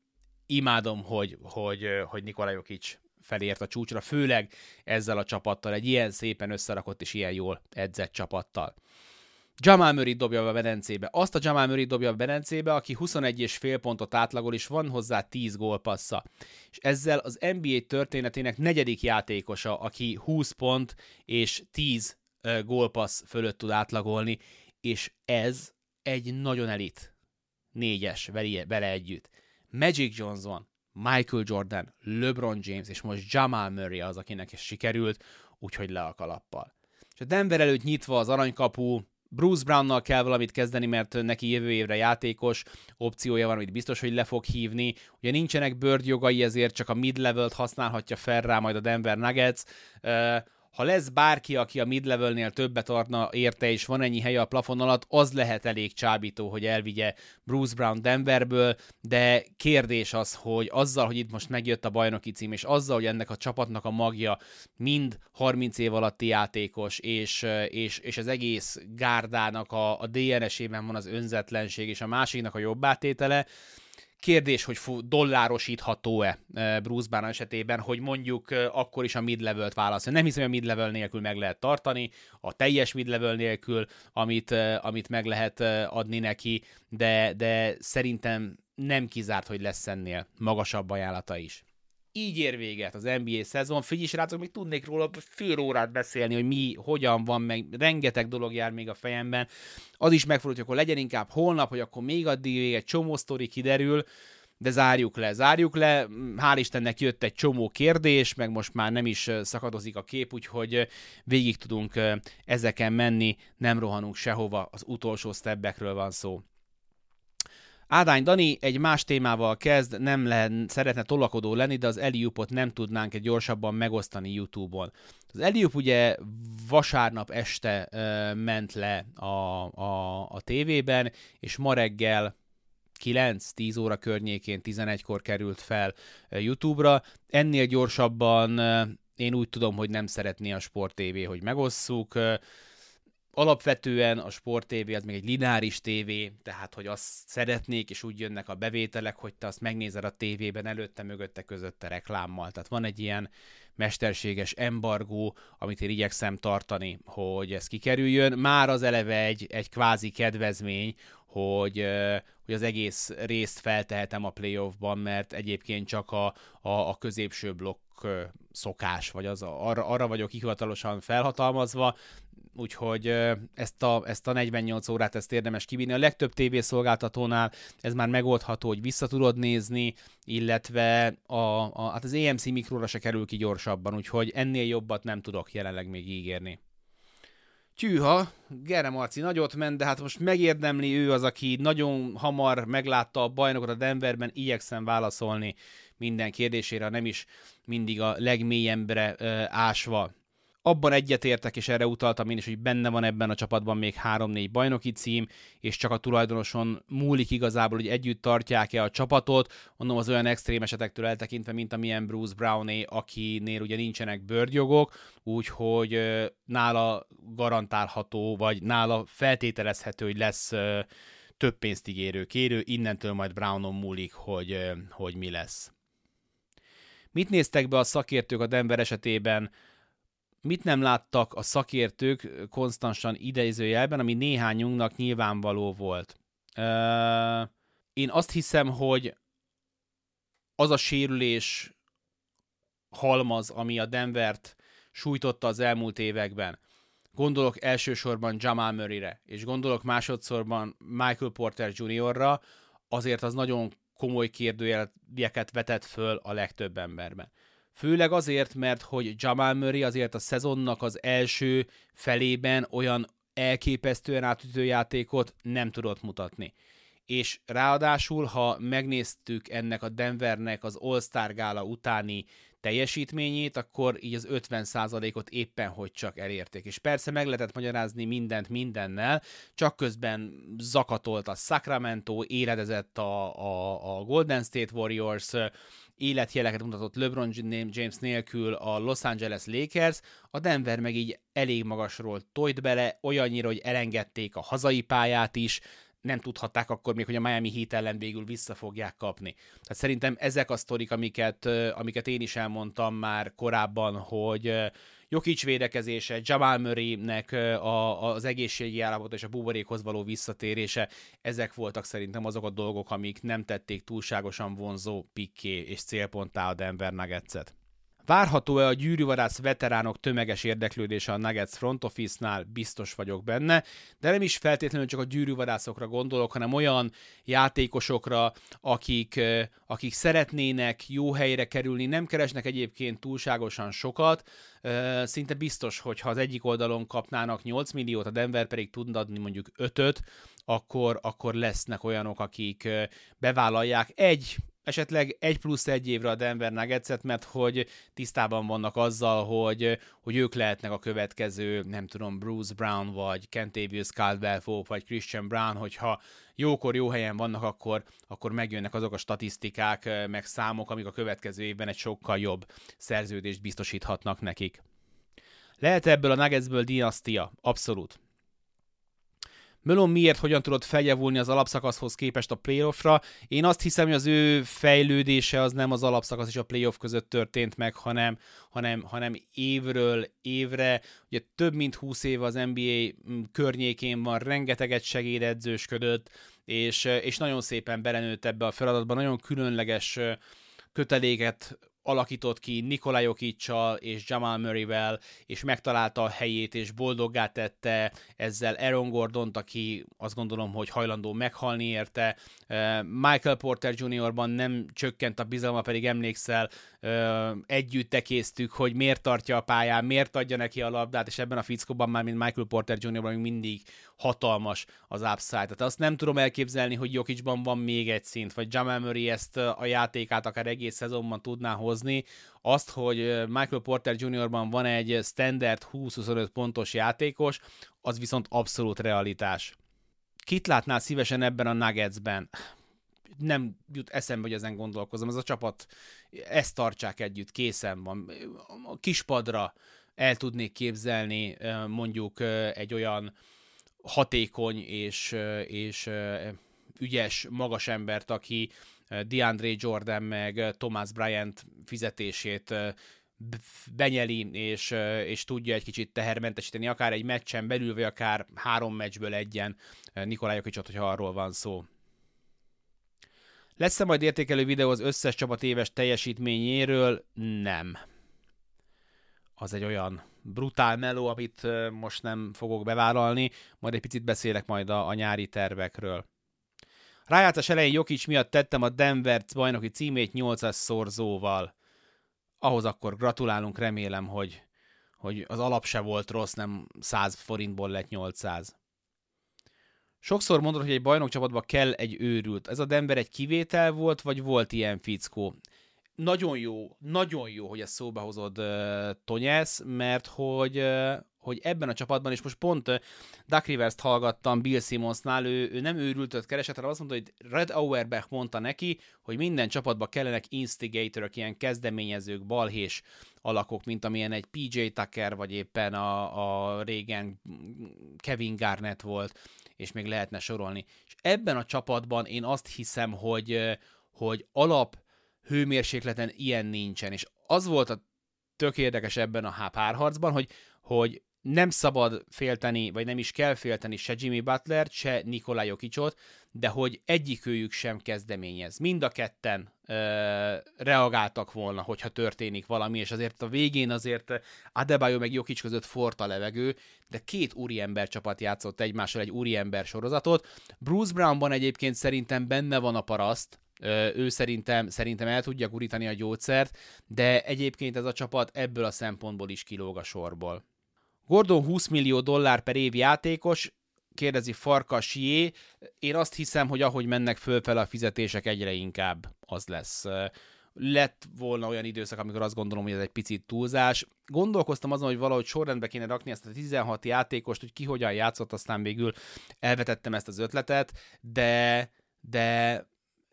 imádom, hogy, hogy, hogy Nikola Jokic felért a csúcsra, főleg ezzel a csapattal, egy ilyen szépen összerakott és ilyen jól edzett csapattal. Jamal Murray dobja a bedencébe. Azt a Jamal Murray dobja a bedencébe, aki 21 és fél pontot átlagol, és van hozzá 10 gólpassza. És ezzel az NBA történetének negyedik játékosa, aki 20 pont és 10 gólpassz fölött tud átlagolni, és ez egy nagyon elit négyes vele együtt. Magic Johnson, Michael Jordan, LeBron James, és most Jamal Murray az, akinek is sikerült, úgyhogy le a kalappal. És a Denver előtt nyitva az aranykapu, Bruce Brownnal kell valamit kezdeni, mert neki jövő évre játékos opciója van, amit biztos, hogy le fog hívni. Ugye nincsenek bird jogai, ezért csak a mid-levelt használhatja fel rá majd a Denver Nuggets. Uh, ha lesz bárki, aki a mid-levelnél többet adna érte, és van ennyi helye a plafon alatt, az lehet elég csábító, hogy elvigye Bruce Brown Denverből, de kérdés az, hogy azzal, hogy itt most megjött a bajnoki cím, és azzal, hogy ennek a csapatnak a magja mind 30 év alatti játékos, és, és, és az egész gárdának a, a DNS-ében van az önzetlenség, és a másiknak a jobb átétele, Kérdés, hogy dollárosítható-e e, Bruce Banner esetében, hogy mondjuk e, akkor is a mid-levelt válaszol. Nem hiszem, hogy a mid-level nélkül meg lehet tartani, a teljes mid-level nélkül, amit, e, amit meg lehet adni neki, de, de szerintem nem kizárt, hogy lesz ennél magasabb ajánlata is így ér véget az NBA szezon. Figyelj, srácok, még tudnék róla fél órát beszélni, hogy mi, hogyan van, meg rengeteg dolog jár még a fejemben. Az is megfordult, hogy akkor legyen inkább holnap, hogy akkor még addig még egy csomó sztori kiderül, de zárjuk le, zárjuk le. Hál' Istennek jött egy csomó kérdés, meg most már nem is szakadozik a kép, úgyhogy végig tudunk ezeken menni, nem rohanunk sehova, az utolsó stebbekről van szó. Ádány Dani egy más témával kezd, nem lehet, szeretne tolakodó lenni, de az Eliupot nem tudnánk egy gyorsabban megosztani YouTube-on. Az Eliup ugye vasárnap este uh, ment le a, a, a tévében, és ma reggel 9-10 óra környékén 11-kor került fel YouTube-ra. Ennél gyorsabban én úgy tudom, hogy nem szeretné a Sport TV, hogy megosszuk alapvetően a sport TV az még egy lineáris tévé, tehát hogy azt szeretnék, és úgy jönnek a bevételek, hogy te azt megnézed a tévében előtte, mögötte, közötte reklámmal. Tehát van egy ilyen mesterséges embargó, amit én igyekszem tartani, hogy ez kikerüljön. Már az eleve egy, egy kvázi kedvezmény, hogy, hogy az egész részt feltehetem a playoffban, mert egyébként csak a, a, a középső blokk szokás, vagy az, arra, arra vagyok hivatalosan felhatalmazva, úgyhogy ezt a, ezt a 48 órát ezt érdemes kivinni. A legtöbb tévészolgáltatónál ez már megoldható, hogy vissza tudod nézni, illetve a, a, hát az EMC mikróra se kerül ki gyorsabban, úgyhogy ennél jobbat nem tudok jelenleg még ígérni. Tyűha, Gere Marci nagyot ment, de hát most megérdemli ő az, aki nagyon hamar meglátta a bajnokot a Denverben, igyekszem válaszolni minden kérdésére, nem is mindig a legmélyebbre ö, ásva abban egyetértek, és erre utaltam én is, hogy benne van ebben a csapatban még 3-4 bajnoki cím, és csak a tulajdonoson múlik igazából, hogy együtt tartják-e a csapatot, mondom az olyan extrém esetektől eltekintve, mint amilyen Bruce Browné, akinél ugye nincsenek bőrgyogok, úgyhogy nála garantálható, vagy nála feltételezhető, hogy lesz több pénzt ígérő kérő, innentől majd Brownon múlik, hogy, hogy mi lesz. Mit néztek be a szakértők a Denver esetében? Mit nem láttak a szakértők konstansan idejzőjelben, ami néhányunknak nyilvánvaló volt. Én azt hiszem, hogy az a sérülés halmaz, ami a Denvert sújtotta az elmúlt években. Gondolok elsősorban Jamal Murray-re, és gondolok másodszorban Michael Porter Jr.-ra, azért az nagyon komoly kérdőjeleket vetett föl a legtöbb emberben. Főleg azért, mert hogy Jamal Murray azért a szezonnak az első felében olyan elképesztően átütő játékot nem tudott mutatni. És ráadásul, ha megnéztük ennek a Denvernek az All-Star gála utáni teljesítményét, akkor így az 50%-ot éppen hogy csak elérték. És persze meg lehetett magyarázni mindent mindennel, csak közben zakatolt a Sacramento, éledezett a, a, a Golden State Warriors, életjeleket mutatott LeBron James nélkül a Los Angeles Lakers, a Denver meg így elég magasról tojt bele, olyannyira, hogy elengedték a hazai pályát is, nem tudhatták akkor még, hogy a Miami Heat ellen végül vissza fogják kapni. Tehát szerintem ezek a sztorik, amiket, amiket én is elmondtam már korábban, hogy Jokic védekezése, Jamal Murray-nek a, az egészségi állapot és a buborékhoz való visszatérése, ezek voltak szerintem azok a dolgok, amik nem tették túlságosan vonzó pikké és célponttá a Denver Nuggets-et. Várható-e a gyűrűvadász veteránok tömeges érdeklődése a Nuggets front office-nál? Biztos vagyok benne, de nem is feltétlenül csak a gyűrűvadászokra gondolok, hanem olyan játékosokra, akik, akik szeretnének jó helyre kerülni, nem keresnek egyébként túlságosan sokat, szinte biztos, hogy ha az egyik oldalon kapnának 8 milliót, a Denver pedig tud adni mondjuk 5-öt, akkor, akkor lesznek olyanok, akik bevállalják egy esetleg egy plusz egy évre a Denver nuggets mert hogy tisztában vannak azzal, hogy, hogy ők lehetnek a következő, nem tudom, Bruce Brown, vagy Kentavious Caldwell Pope, vagy Christian Brown, hogyha jókor, jó helyen vannak, akkor, akkor megjönnek azok a statisztikák, meg számok, amik a következő évben egy sokkal jobb szerződést biztosíthatnak nekik. Lehet ebből a Nuggetsből dinasztia? Abszolút. Melon miért, hogyan tudott feljavulni az alapszakaszhoz képest a playoffra. Én azt hiszem, hogy az ő fejlődése az nem az alapszakasz és a playoff között történt meg, hanem, hanem, hanem évről évre. Ugye több mint 20 év az NBA mm, környékén van, rengeteget segédedzősködött, és, és nagyon szépen belenőtt ebbe a feladatba, nagyon különleges köteléket alakított ki Nikolaj és Jamal Murray-vel, és megtalálta a helyét, és boldoggá tette ezzel Aaron Gordont, aki azt gondolom, hogy hajlandó meghalni érte. Michael Porter Jr.-ban nem csökkent a bizalma, pedig emlékszel, együtt tekéztük, hogy miért tartja a pályán, miért adja neki a labdát, és ebben a fickóban már, mint Michael Porter Jr.-ban mindig hatalmas az upside. Tehát azt nem tudom elképzelni, hogy Jokicban van még egy szint, vagy Jamal Murray ezt a játékát akár egész szezonban tudná hozni. Azt, hogy Michael Porter Jr.-ban van egy standard 20-25 pontos játékos, az viszont abszolút realitás. Kit látnál szívesen ebben a Nuggetsben? nem jut eszembe, hogy ezen gondolkozom. Ez a csapat, ezt tartsák együtt, készen van. A kispadra el tudnék képzelni mondjuk egy olyan hatékony és, és ügyes, magas embert, aki DeAndre Jordan meg Thomas Bryant fizetését benyeli, és, és tudja egy kicsit tehermentesíteni, akár egy meccsen belül, vagy akár három meccsből egyen Nikolaj Jokicsot, hogyha arról van szó. Lesz-e majd értékelő videó az összes csapat éves teljesítményéről? Nem. Az egy olyan brutál meló, amit most nem fogok bevállalni, majd egy picit beszélek majd a, a nyári tervekről. Rájátszás elején Jokic miatt tettem a Denver bajnoki címét 8-as szorzóval. Ahhoz akkor gratulálunk, remélem, hogy, hogy az alap se volt rossz, nem 100 forintból lett 800. Sokszor mondod, hogy egy bajnokcsapatban kell egy őrült. Ez a Denver egy kivétel volt, vagy volt ilyen fickó? Nagyon jó, nagyon jó, hogy ezt szóba hozod, uh, Tonyesz, mert hogy, uh, hogy ebben a csapatban, és most pont Duck Rivers-t hallgattam Bill Simmonsnál, ő, ő nem őrültöt keresett, hanem azt mondta, hogy Red Auerbach mondta neki, hogy minden csapatban kellenek instigatorok, ilyen kezdeményezők, balhés alakok, mint amilyen egy PJ Tucker, vagy éppen a, a régen Kevin Garnett volt és még lehetne sorolni. És ebben a csapatban én azt hiszem, hogy, hogy alap hőmérsékleten ilyen nincsen, és az volt a tök érdekes ebben a párharcban, hogy, hogy nem szabad félteni, vagy nem is kell félteni se Jimmy Butler, se Nikolaj Jokicsot, de hogy egyikőjük sem kezdeményez. Mind a ketten ö, reagáltak volna, hogyha történik valami, és azért a végén azért Adebayo meg Jokic között fort a levegő, de két úriember csapat játszott egymással egy úriember sorozatot. Bruce Brownban egyébként szerintem benne van a paraszt, ő szerintem, szerintem el tudja gurítani a gyógyszert, de egyébként ez a csapat ebből a szempontból is kilóg a sorból. Gordon 20 millió dollár per év játékos, kérdezi Farkas Jé. Én azt hiszem, hogy ahogy mennek fölfel a fizetések, egyre inkább az lesz. Lett volna olyan időszak, amikor azt gondolom, hogy ez egy picit túlzás. Gondolkoztam azon, hogy valahogy sorrendbe kéne rakni ezt a 16 játékost, hogy ki hogyan játszott, aztán végül elvetettem ezt az ötletet, de, de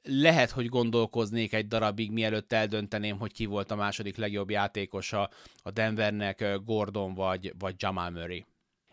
lehet, hogy gondolkoznék egy darabig, mielőtt eldönteném, hogy ki volt a második legjobb játékosa a Denvernek, Gordon vagy, vagy Jamal Murray.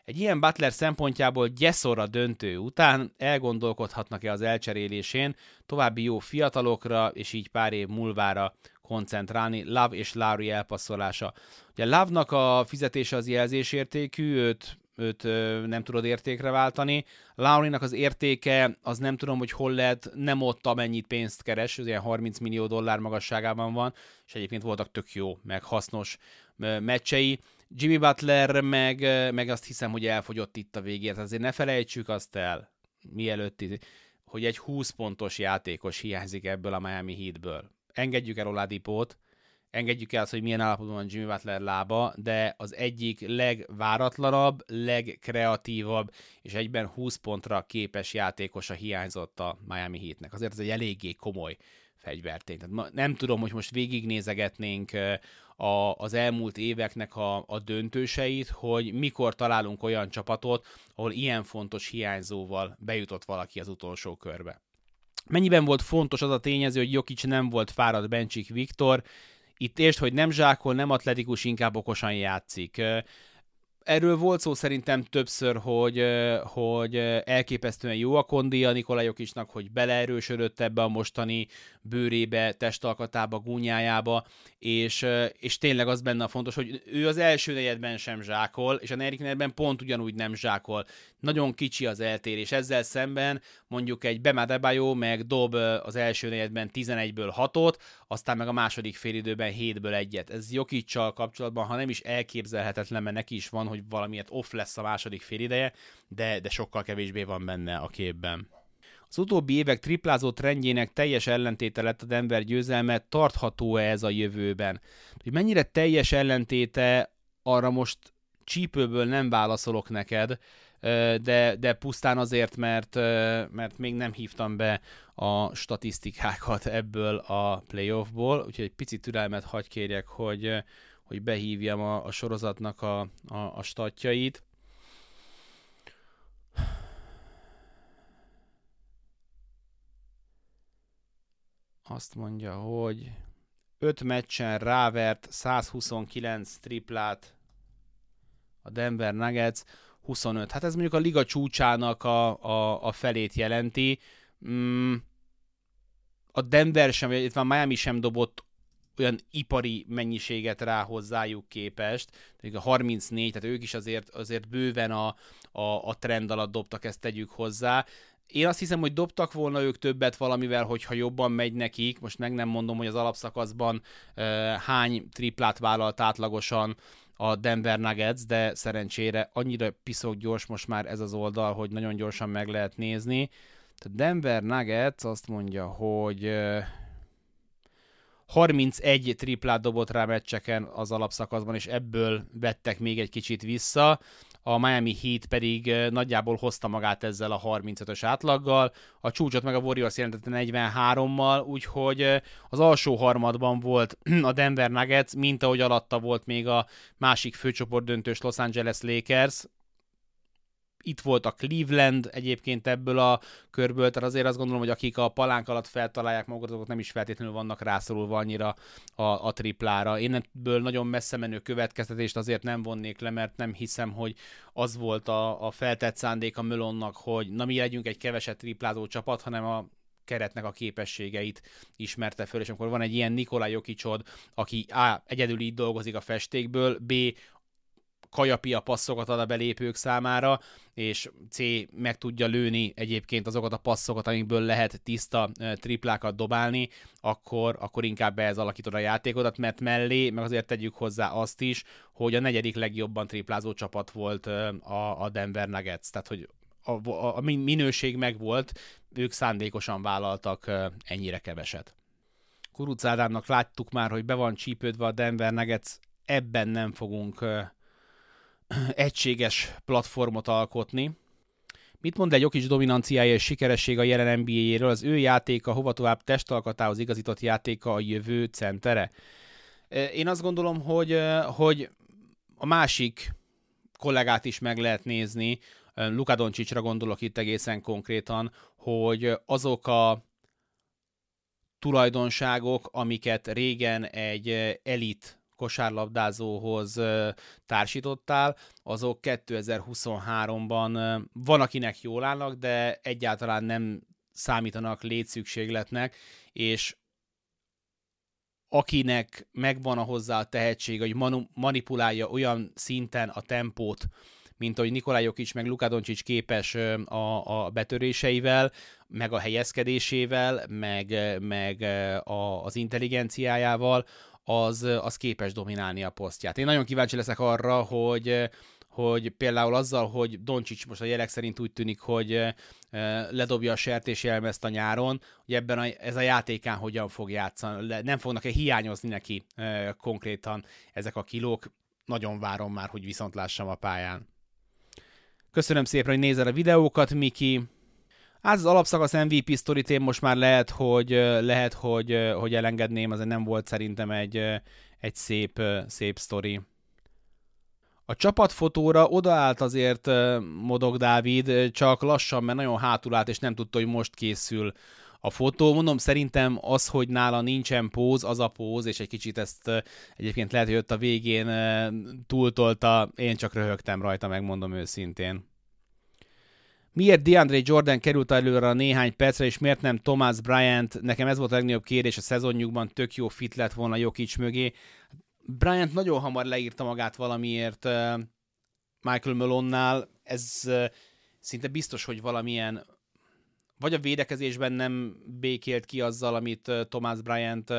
Egy ilyen Butler szempontjából gyeszor a döntő után elgondolkodhatnak-e az elcserélésén, további jó fiatalokra, és így pár év múlvára koncentrálni, Love és Lowry elpasszolása. Ugye Love-nak a fizetése az jelzésértékű, őt őt nem tudod értékre váltani. Laurinak az értéke, az nem tudom, hogy hol lehet, nem ott amennyit pénzt keres, az ilyen 30 millió dollár magasságában van, és egyébként voltak tök jó, meg hasznos meccsei. Jimmy Butler meg, meg azt hiszem, hogy elfogyott itt a végért, azért ne felejtsük azt el, mielőtt, hogy egy 20 pontos játékos hiányzik ebből a Miami Heatből. Engedjük el Oladipót, engedjük el azt, hogy milyen állapotban van Jimmy Butler lába, de az egyik legváratlanabb, legkreatívabb, és egyben 20 pontra képes játékosa hiányzott a Miami Heatnek. Azért ez egy eléggé komoly fegyvertény. Tehát nem tudom, hogy most végignézegetnénk a, az elmúlt éveknek a, a döntőseit, hogy mikor találunk olyan csapatot, ahol ilyen fontos hiányzóval bejutott valaki az utolsó körbe. Mennyiben volt fontos az a tényező, hogy Jokic nem volt fáradt Bencsik Viktor, itt értsd, hogy nem zsákol, nem atletikus, inkább okosan játszik. Erről volt szó szerintem többször, hogy, hogy elképesztően jó a kondia Nikolajokisnak, hogy beleerősödött ebbe a mostani bőrébe, testalkatába, gúnyájába, és, és tényleg az benne a fontos, hogy ő az első negyedben sem zsákol, és a negyedik negyedben pont ugyanúgy nem zsákol. Nagyon kicsi az eltérés. Ezzel szemben mondjuk egy Bemadebajó meg dob az első negyedben 11-ből 6-ot, aztán meg a második félidőben 7-ből egyet. Ez Jokicsal kapcsolatban, ha nem is elképzelhetetlen, mert neki is van, hogy valamiért off lesz a második félideje, de, de sokkal kevésbé van benne a képben. Az utóbbi évek triplázó trendjének teljes ellentéte lett a Denver győzelme, tartható-e ez a jövőben? Hogy mennyire teljes ellentéte, arra most csípőből nem válaszolok neked, de, de pusztán azért, mert, mert még nem hívtam be a statisztikákat ebből a playoffból, úgyhogy egy picit türelmet hagy kérjek, hogy, hogy behívjam a, a sorozatnak a, a, a statjait. Azt mondja, hogy 5 meccsen rávert 129 triplát a Denver Nuggets 25. Hát ez mondjuk a liga csúcsának a, a, a felét jelenti. Mm, a Denver sem, illetve a Miami sem dobott olyan ipari mennyiséget rá hozzájuk képest, a 34, tehát ők is azért, azért bőven a, a, a trend alatt dobtak, ezt tegyük hozzá. Én azt hiszem, hogy dobtak volna ők többet valamivel, hogyha jobban megy nekik. Most meg nem mondom, hogy az alapszakaszban uh, hány triplát vállalt átlagosan a Denver Nuggets, de szerencsére annyira piszok gyors most már ez az oldal, hogy nagyon gyorsan meg lehet nézni. A Denver Nuggets azt mondja, hogy uh, 31 triplát dobott rá meccseken az alapszakaszban, és ebből vettek még egy kicsit vissza. A Miami Heat pedig nagyjából hozta magát ezzel a 35-ös átlaggal, a csúcsot meg a Warriors jelentette 43-mal, úgyhogy az alsó harmadban volt *clears throat* a Denver Nuggets, mint ahogy alatta volt még a másik főcsoport döntős Los Angeles Lakers, itt volt a Cleveland egyébként ebből a körből, tehát azért azt gondolom, hogy akik a palánk alatt feltalálják magukat, azok nem is feltétlenül vannak rászorulva annyira a, a triplára. Én ebből nagyon messze menő következtetést azért nem vonnék le, mert nem hiszem, hogy az volt a, a feltett szándék a Mölonnak, hogy na mi legyünk egy keveset triplázó csapat, hanem a keretnek a képességeit ismerte föl, és amikor van egy ilyen Nikolaj Jokicsod, aki A. egyedül így dolgozik a festékből, B kajapia passzokat ad a belépők számára, és C meg tudja lőni egyébként azokat a passzokat, amikből lehet tiszta triplákat dobálni, akkor, akkor inkább ehhez alakítod a játékodat, mert mellé, meg azért tegyük hozzá azt is, hogy a negyedik legjobban triplázó csapat volt a, a Denver Nuggets, tehát hogy a, a, a minőség megvolt, ők szándékosan vállaltak ennyire keveset. Kuruc Ádámnak láttuk már, hogy be van csípődve a Denver Nuggets, ebben nem fogunk egységes platformot alkotni. Mit mond egy Jokic dominanciája és sikeressége a jelen NBA-jéről? Az ő játéka hova tovább testalkatához igazított játéka a jövő centere? Én azt gondolom, hogy, hogy a másik kollégát is meg lehet nézni, Luka Doncsicsra gondolok itt egészen konkrétan, hogy azok a tulajdonságok, amiket régen egy elit kosárlabdázóhoz társítottál, azok 2023-ban van, akinek jól állnak, de egyáltalán nem számítanak létszükségletnek, és akinek megvan a hozzá a tehetség, hogy manu- manipulálja olyan szinten a tempót, mint ahogy Nikolaj Jokic meg Luka Doncic képes a, a betöréseivel, meg a helyezkedésével, meg, meg a, az intelligenciájával, az, az képes dominálni a posztját. Én nagyon kíváncsi leszek arra, hogy hogy például azzal, hogy Doncsics most a jelek szerint úgy tűnik, hogy ledobja a sertésjelmezt a nyáron, hogy ebben a, ez a játékán hogyan fog játszani, nem fognak-e hiányozni neki konkrétan ezek a kilók. Nagyon várom már, hogy viszont lássam a pályán. Köszönöm szépen, hogy nézel a videókat, Miki. Hát az alapszakasz MVP sztorit én most már lehet, hogy, lehet, hogy, hogy elengedném, azért nem volt szerintem egy, egy szép, szép sztori. A csapatfotóra odaállt azért Modog Dávid, csak lassan, mert nagyon hátul állt, és nem tudta, hogy most készül a fotó. Mondom, szerintem az, hogy nála nincsen póz, az a póz, és egy kicsit ezt egyébként lehet, hogy ott a végén túltolta, én csak röhögtem rajta, megmondom őszintén. Miért DeAndre Jordan került előre a néhány percre, és miért nem Thomas Bryant? Nekem ez volt a legnagyobb kérdés a szezonjukban, tök jó fit lett volna Jokic mögé. Bryant nagyon hamar leírta magát valamiért Michael Malone-nál, ez szinte biztos, hogy valamilyen vagy a védekezésben nem békélt ki azzal, amit Thomas Bryant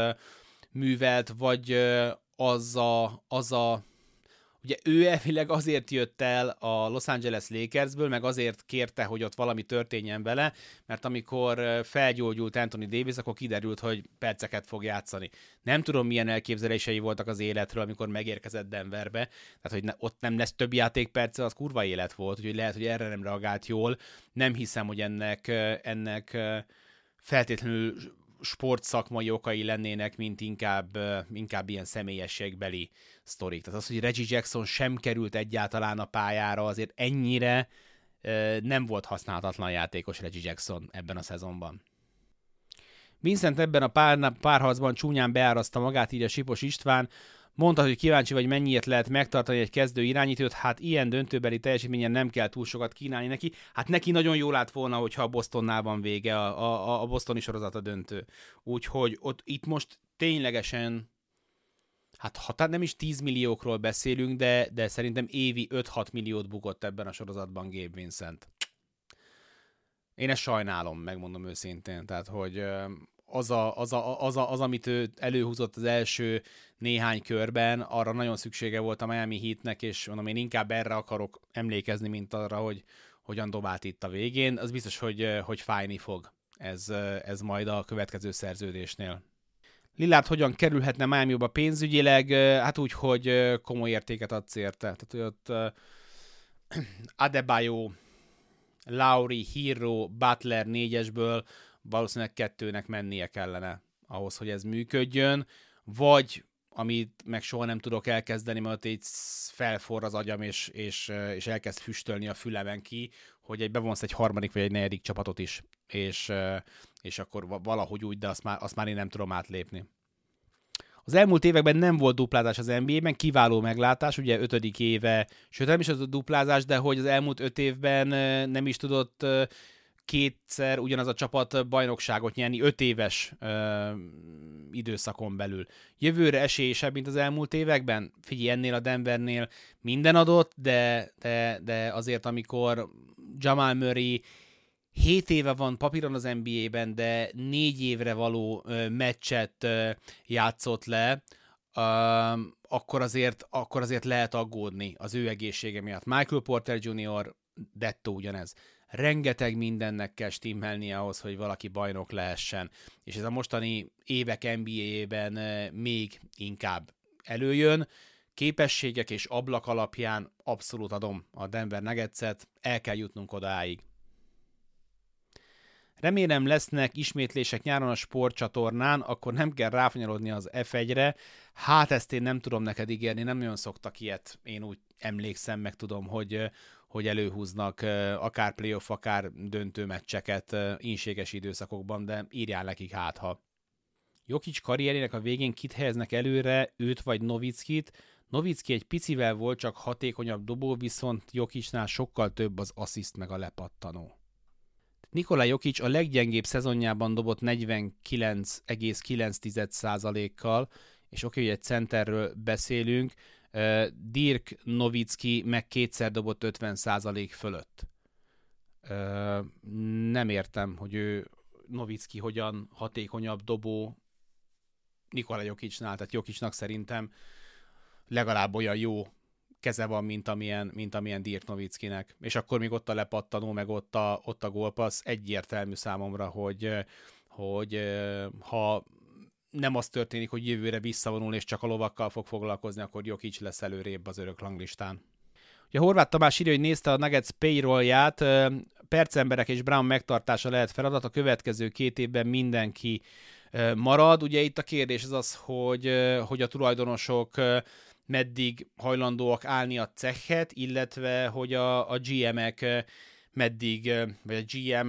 művelt, vagy az a, az a Ugye ő elvileg azért jött el a Los Angeles Lakersből, meg azért kérte, hogy ott valami történjen vele, mert amikor felgyógyult Anthony Davis, akkor kiderült, hogy perceket fog játszani. Nem tudom, milyen elképzelései voltak az életről, amikor megérkezett Denverbe, tehát hogy ne, ott nem lesz több játékperce, az kurva élet volt, úgyhogy lehet, hogy erre nem reagált jól. Nem hiszem, hogy ennek, ennek feltétlenül sportszakmai okai lennének, mint inkább, inkább ilyen személyességbeli sztorik. Tehát az, hogy Reggie Jackson sem került egyáltalán a pályára, azért ennyire nem volt használhatatlan játékos Reggie Jackson ebben a szezonban. Vincent ebben a pár, párharcban csúnyán beáraszta magát, így a Sipos István. Mondta, hogy kíváncsi vagy, mennyiért lehet megtartani egy kezdő irányítót, hát ilyen döntőbeli teljesítményen nem kell túl sokat kínálni neki. Hát neki nagyon jól lát volna, hogyha a Bostonnál van vége, a, a, a Bostoni sorozat a döntő. Úgyhogy ott itt most ténylegesen hát ha nem is 10 milliókról beszélünk, de, de szerintem évi 5-6 milliót bukott ebben a sorozatban Gabe Vincent. Én ezt sajnálom, megmondom őszintén. Tehát, hogy az, a, az, a, az, a, az, amit ő előhúzott az első néhány körben, arra nagyon szüksége volt a Miami Heatnek, és mondom, én inkább erre akarok emlékezni, mint arra, hogy hogyan dobált itt a végén. Az biztos, hogy, hogy fájni fog ez, ez majd a következő szerződésnél. Lillard hogyan kerülhetne Miami-ba pénzügyileg? Hát úgy, hogy komoly értéket adsz érte. Tehát, hogy ott Adebayo, Lauri, Hero, Butler négyesből valószínűleg kettőnek mennie kellene ahhoz, hogy ez működjön, vagy amit meg soha nem tudok elkezdeni, mert így felforr az agyam, és, és, és elkezd füstölni a fülemen ki, hogy egy bevonsz egy harmadik vagy egy negyedik csapatot is, és, és akkor valahogy úgy, de azt már, azt már én nem tudom átlépni. Az elmúlt években nem volt duplázás az NBA-ben, kiváló meglátás, ugye ötödik éve, sőt nem is az a duplázás, de hogy az elmúlt öt évben nem is tudott kétszer ugyanaz a csapat bajnokságot nyerni öt éves ö, időszakon belül. Jövőre esélyesebb, mint az elmúlt években? Figyelj, ennél a Denvernél minden adott, de, de, de azért, amikor Jamal Murray 7 éve van papíron az NBA-ben, de 4 évre való ö, meccset ö, játszott le, ö, akkor, azért, akkor azért lehet aggódni az ő egészsége miatt. Michael Porter Jr. dettó ugyanez rengeteg mindennek kell stimmelnie ahhoz, hogy valaki bajnok lehessen. És ez a mostani évek NBA-ben még inkább előjön. Képességek és ablak alapján abszolút adom a Denver Nuggets-et, el kell jutnunk odáig. Remélem lesznek ismétlések nyáron a sportcsatornán, akkor nem kell ráfanyalodni az F1-re. Hát ezt én nem tudom neked ígérni, nem nagyon szoktak ilyet. Én úgy emlékszem, meg tudom, hogy, hogy előhúznak akár playoff, akár döntő meccseket ínséges időszakokban, de írjál nekik hát, ha. Jokic karrierének a végén kit helyeznek előre, őt vagy Novickit. Novicki egy picivel volt csak hatékonyabb dobó, viszont Jokicnál sokkal több az assziszt meg a lepattanó. Nikolaj Jokic a leggyengébb szezonjában dobott 49,9%-kal, és oké, hogy egy centerről beszélünk, Dirk Novicki meg kétszer dobott 50% fölött. Nem értem, hogy ő Novicki hogyan hatékonyabb dobó Nikola Jokicsnál, tehát Jokicsnak szerintem legalább olyan jó keze van, mint amilyen, mint amilyen Dirk Novickinek. És akkor még ott a lepattanó, meg ott a, ott a gólpassz, egyértelmű számomra, hogy, hogy ha nem az történik, hogy jövőre visszavonul és csak a lovakkal fog foglalkozni, akkor Jokic lesz előrébb az örök langlistán. Ugye Horváth Tamás írja, hogy nézte a Nuggets payrollját, percemberek és Brown megtartása lehet feladat, a következő két évben mindenki marad. Ugye itt a kérdés az az, hogy, hogy a tulajdonosok meddig hajlandóak állni a cechet, illetve hogy a, a GM-ek meddig, vagy a GM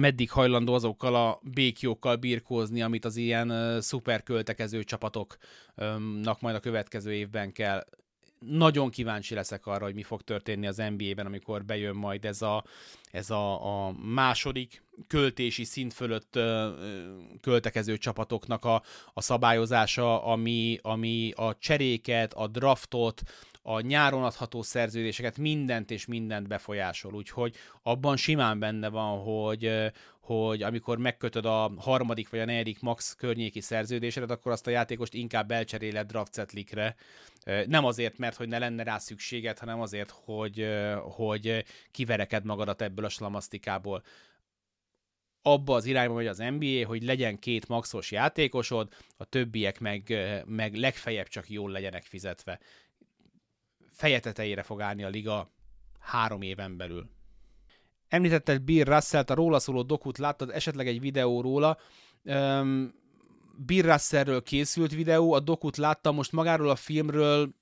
meddig hajlandó azokkal a békjókkal birkózni, amit az ilyen uh, szuper költekező csapatoknak majd a következő évben kell. Nagyon kíváncsi leszek arra, hogy mi fog történni az NBA-ben, amikor bejön majd ez a, ez a, a második költési szint fölött uh, költekező csapatoknak a, a szabályozása, ami, ami a cseréket, a draftot, a nyáron adható szerződéseket, mindent és mindent befolyásol, úgyhogy abban simán benne van, hogy, hogy amikor megkötöd a harmadik vagy a negyedik max környéki szerződésedet, akkor azt a játékost inkább elcseréled draftcetlikre. Nem azért, mert hogy ne lenne rá szükséged, hanem azért, hogy, hogy kivereked magadat ebből a slamasztikából. Abba az irányba megy az NBA, hogy legyen két maxos játékosod, a többiek meg, meg legfeljebb csak jól legyenek fizetve feje tetejére fog állni a liga három éven belül. Említetted Bill russell a róla szóló dokut, láttad esetleg egy videó róla. Um, Bill Russellről készült videó, a dokut láttam, most magáról a filmről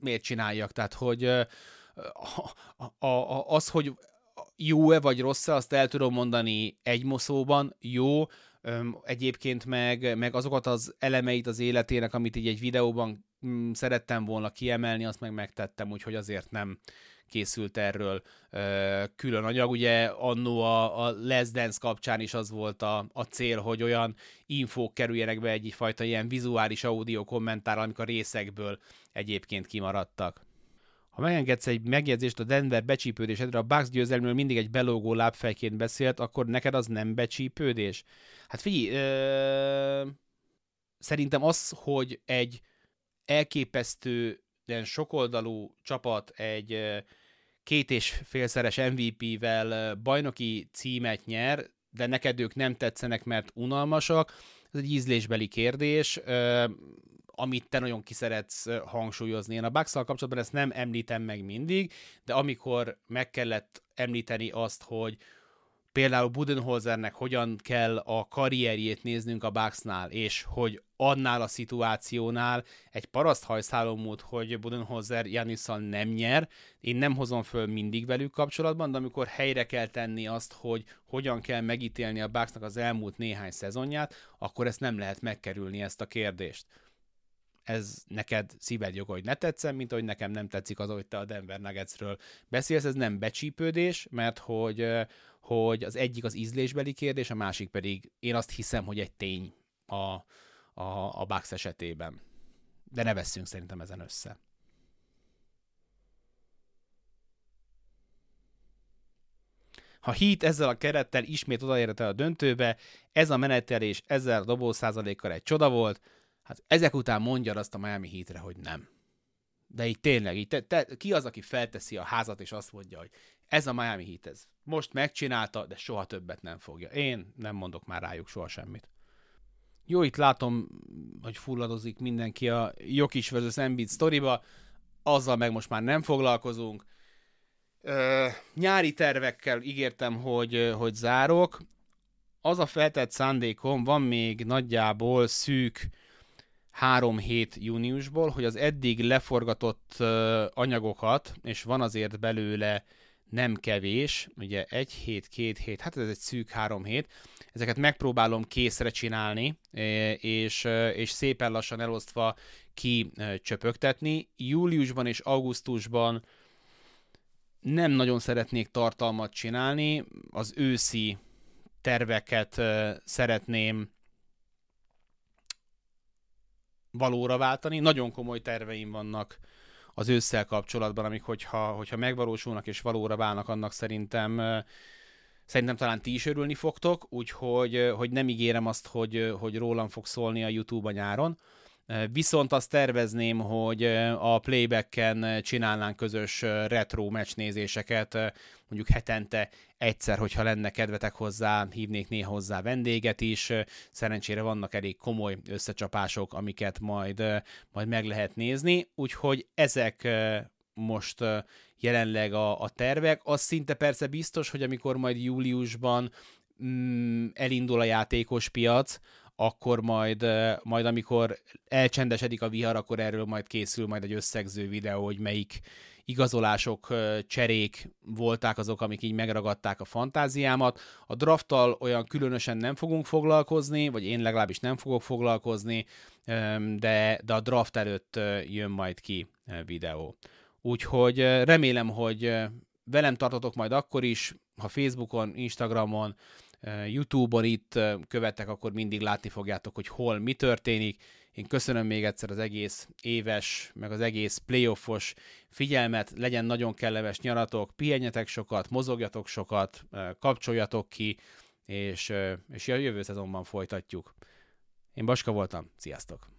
miért csináljak? Tehát, hogy a, a, a, az, hogy jó-e vagy rossz-e, azt el tudom mondani egy moszóban, jó, Egyébként meg, meg azokat az elemeit az életének, amit így egy videóban mm, szerettem volna kiemelni, azt meg megtettem, úgyhogy azért nem készült erről ö, külön anyag. Ugye annó a, a Les Dance kapcsán is az volt a, a cél, hogy olyan infók kerüljenek be egyfajta ilyen vizuális audio kommentár, amik a részekből egyébként kimaradtak. Ha megengedsz egy megjegyzést a Denver becsípődésedre, a Bucks győzelmről mindig egy belógó lábfejként beszélt, akkor neked az nem becsípődés? Hát figyelj, ö... szerintem az, hogy egy elképesztő ilyen sokoldalú csapat egy két és félszeres MVP-vel bajnoki címet nyer, de neked ők nem tetszenek, mert unalmasak, ez egy ízlésbeli kérdés amit te nagyon kiszeretsz hangsúlyozni. Én a bucks kapcsolatban ezt nem említem meg mindig, de amikor meg kellett említeni azt, hogy például Budenholzernek hogyan kell a karrierjét néznünk a Bucksnál, és hogy annál a szituációnál egy paraszthajszálomút, hogy Budenholzer Janisszal nem nyer. Én nem hozom föl mindig velük kapcsolatban, de amikor helyre kell tenni azt, hogy hogyan kell megítélni a Bucksnak az elmúlt néhány szezonját, akkor ezt nem lehet megkerülni ezt a kérdést ez neked szíved joga, hogy ne tetszem, mint hogy nekem nem tetszik az, hogy te a Denver Nuggetsről beszélsz, ez nem becsípődés, mert hogy, hogy az egyik az ízlésbeli kérdés, a másik pedig én azt hiszem, hogy egy tény a, a, a Bucks esetében. De ne vesszünk szerintem ezen össze. Ha Heat ezzel a kerettel ismét odaérte a döntőbe, ez a menetelés ezzel a dobószázalékkal egy csoda volt, Hát ezek után mondja azt a Miami Heatre, hogy nem. De így tényleg, így te, te, ki az, aki felteszi a házat, és azt mondja, hogy ez a Miami Heat, ez most megcsinálta, de soha többet nem fogja. Én nem mondok már rájuk soha semmit. Jó, itt látom, hogy fulladozik mindenki a Jokis vs. Embiid sztoriba, azzal meg most már nem foglalkozunk. Ö, nyári tervekkel ígértem, hogy, hogy zárok. Az a feltett szándékom, van még nagyjából szűk három hét júniusból, hogy az eddig leforgatott anyagokat, és van azért belőle nem kevés, ugye egy hét, két hét, hát ez egy szűk három hét, ezeket megpróbálom készre csinálni, és, és szépen lassan elosztva ki csöpögtetni. Júliusban és augusztusban nem nagyon szeretnék tartalmat csinálni, az őszi terveket szeretném valóra váltani. Nagyon komoly terveim vannak az ősszel kapcsolatban, amik hogyha, hogyha megvalósulnak és valóra válnak, annak szerintem szerintem talán ti is örülni fogtok, úgyhogy hogy nem ígérem azt, hogy, hogy rólam fog szólni a YouTube a nyáron, Viszont azt tervezném, hogy a playbacken csinálnánk közös retro meccsnézéseket, mondjuk hetente egyszer, hogyha lenne kedvetek hozzá, hívnék néha hozzá vendéget is. Szerencsére vannak elég komoly összecsapások, amiket majd, majd meg lehet nézni, úgyhogy ezek most jelenleg a, a tervek. Az szinte persze biztos, hogy amikor majd júliusban mm, elindul a játékos piac, akkor majd, majd amikor elcsendesedik a vihar, akkor erről majd készül majd egy összegző videó, hogy melyik igazolások, cserék volták azok, amik így megragadták a fantáziámat. A drafttal olyan különösen nem fogunk foglalkozni, vagy én legalábbis nem fogok foglalkozni, de, de a draft előtt jön majd ki videó. Úgyhogy remélem, hogy velem tartotok majd akkor is, ha Facebookon, Instagramon, YouTube-on itt követek, akkor mindig látni fogjátok, hogy hol mi történik. Én köszönöm még egyszer az egész éves, meg az egész playoffos figyelmet, legyen nagyon kellemes nyaratok, pihenjetek sokat, mozogjatok sokat, kapcsoljatok ki, és, és a jövő szezonban folytatjuk. Én Baska voltam, sziasztok!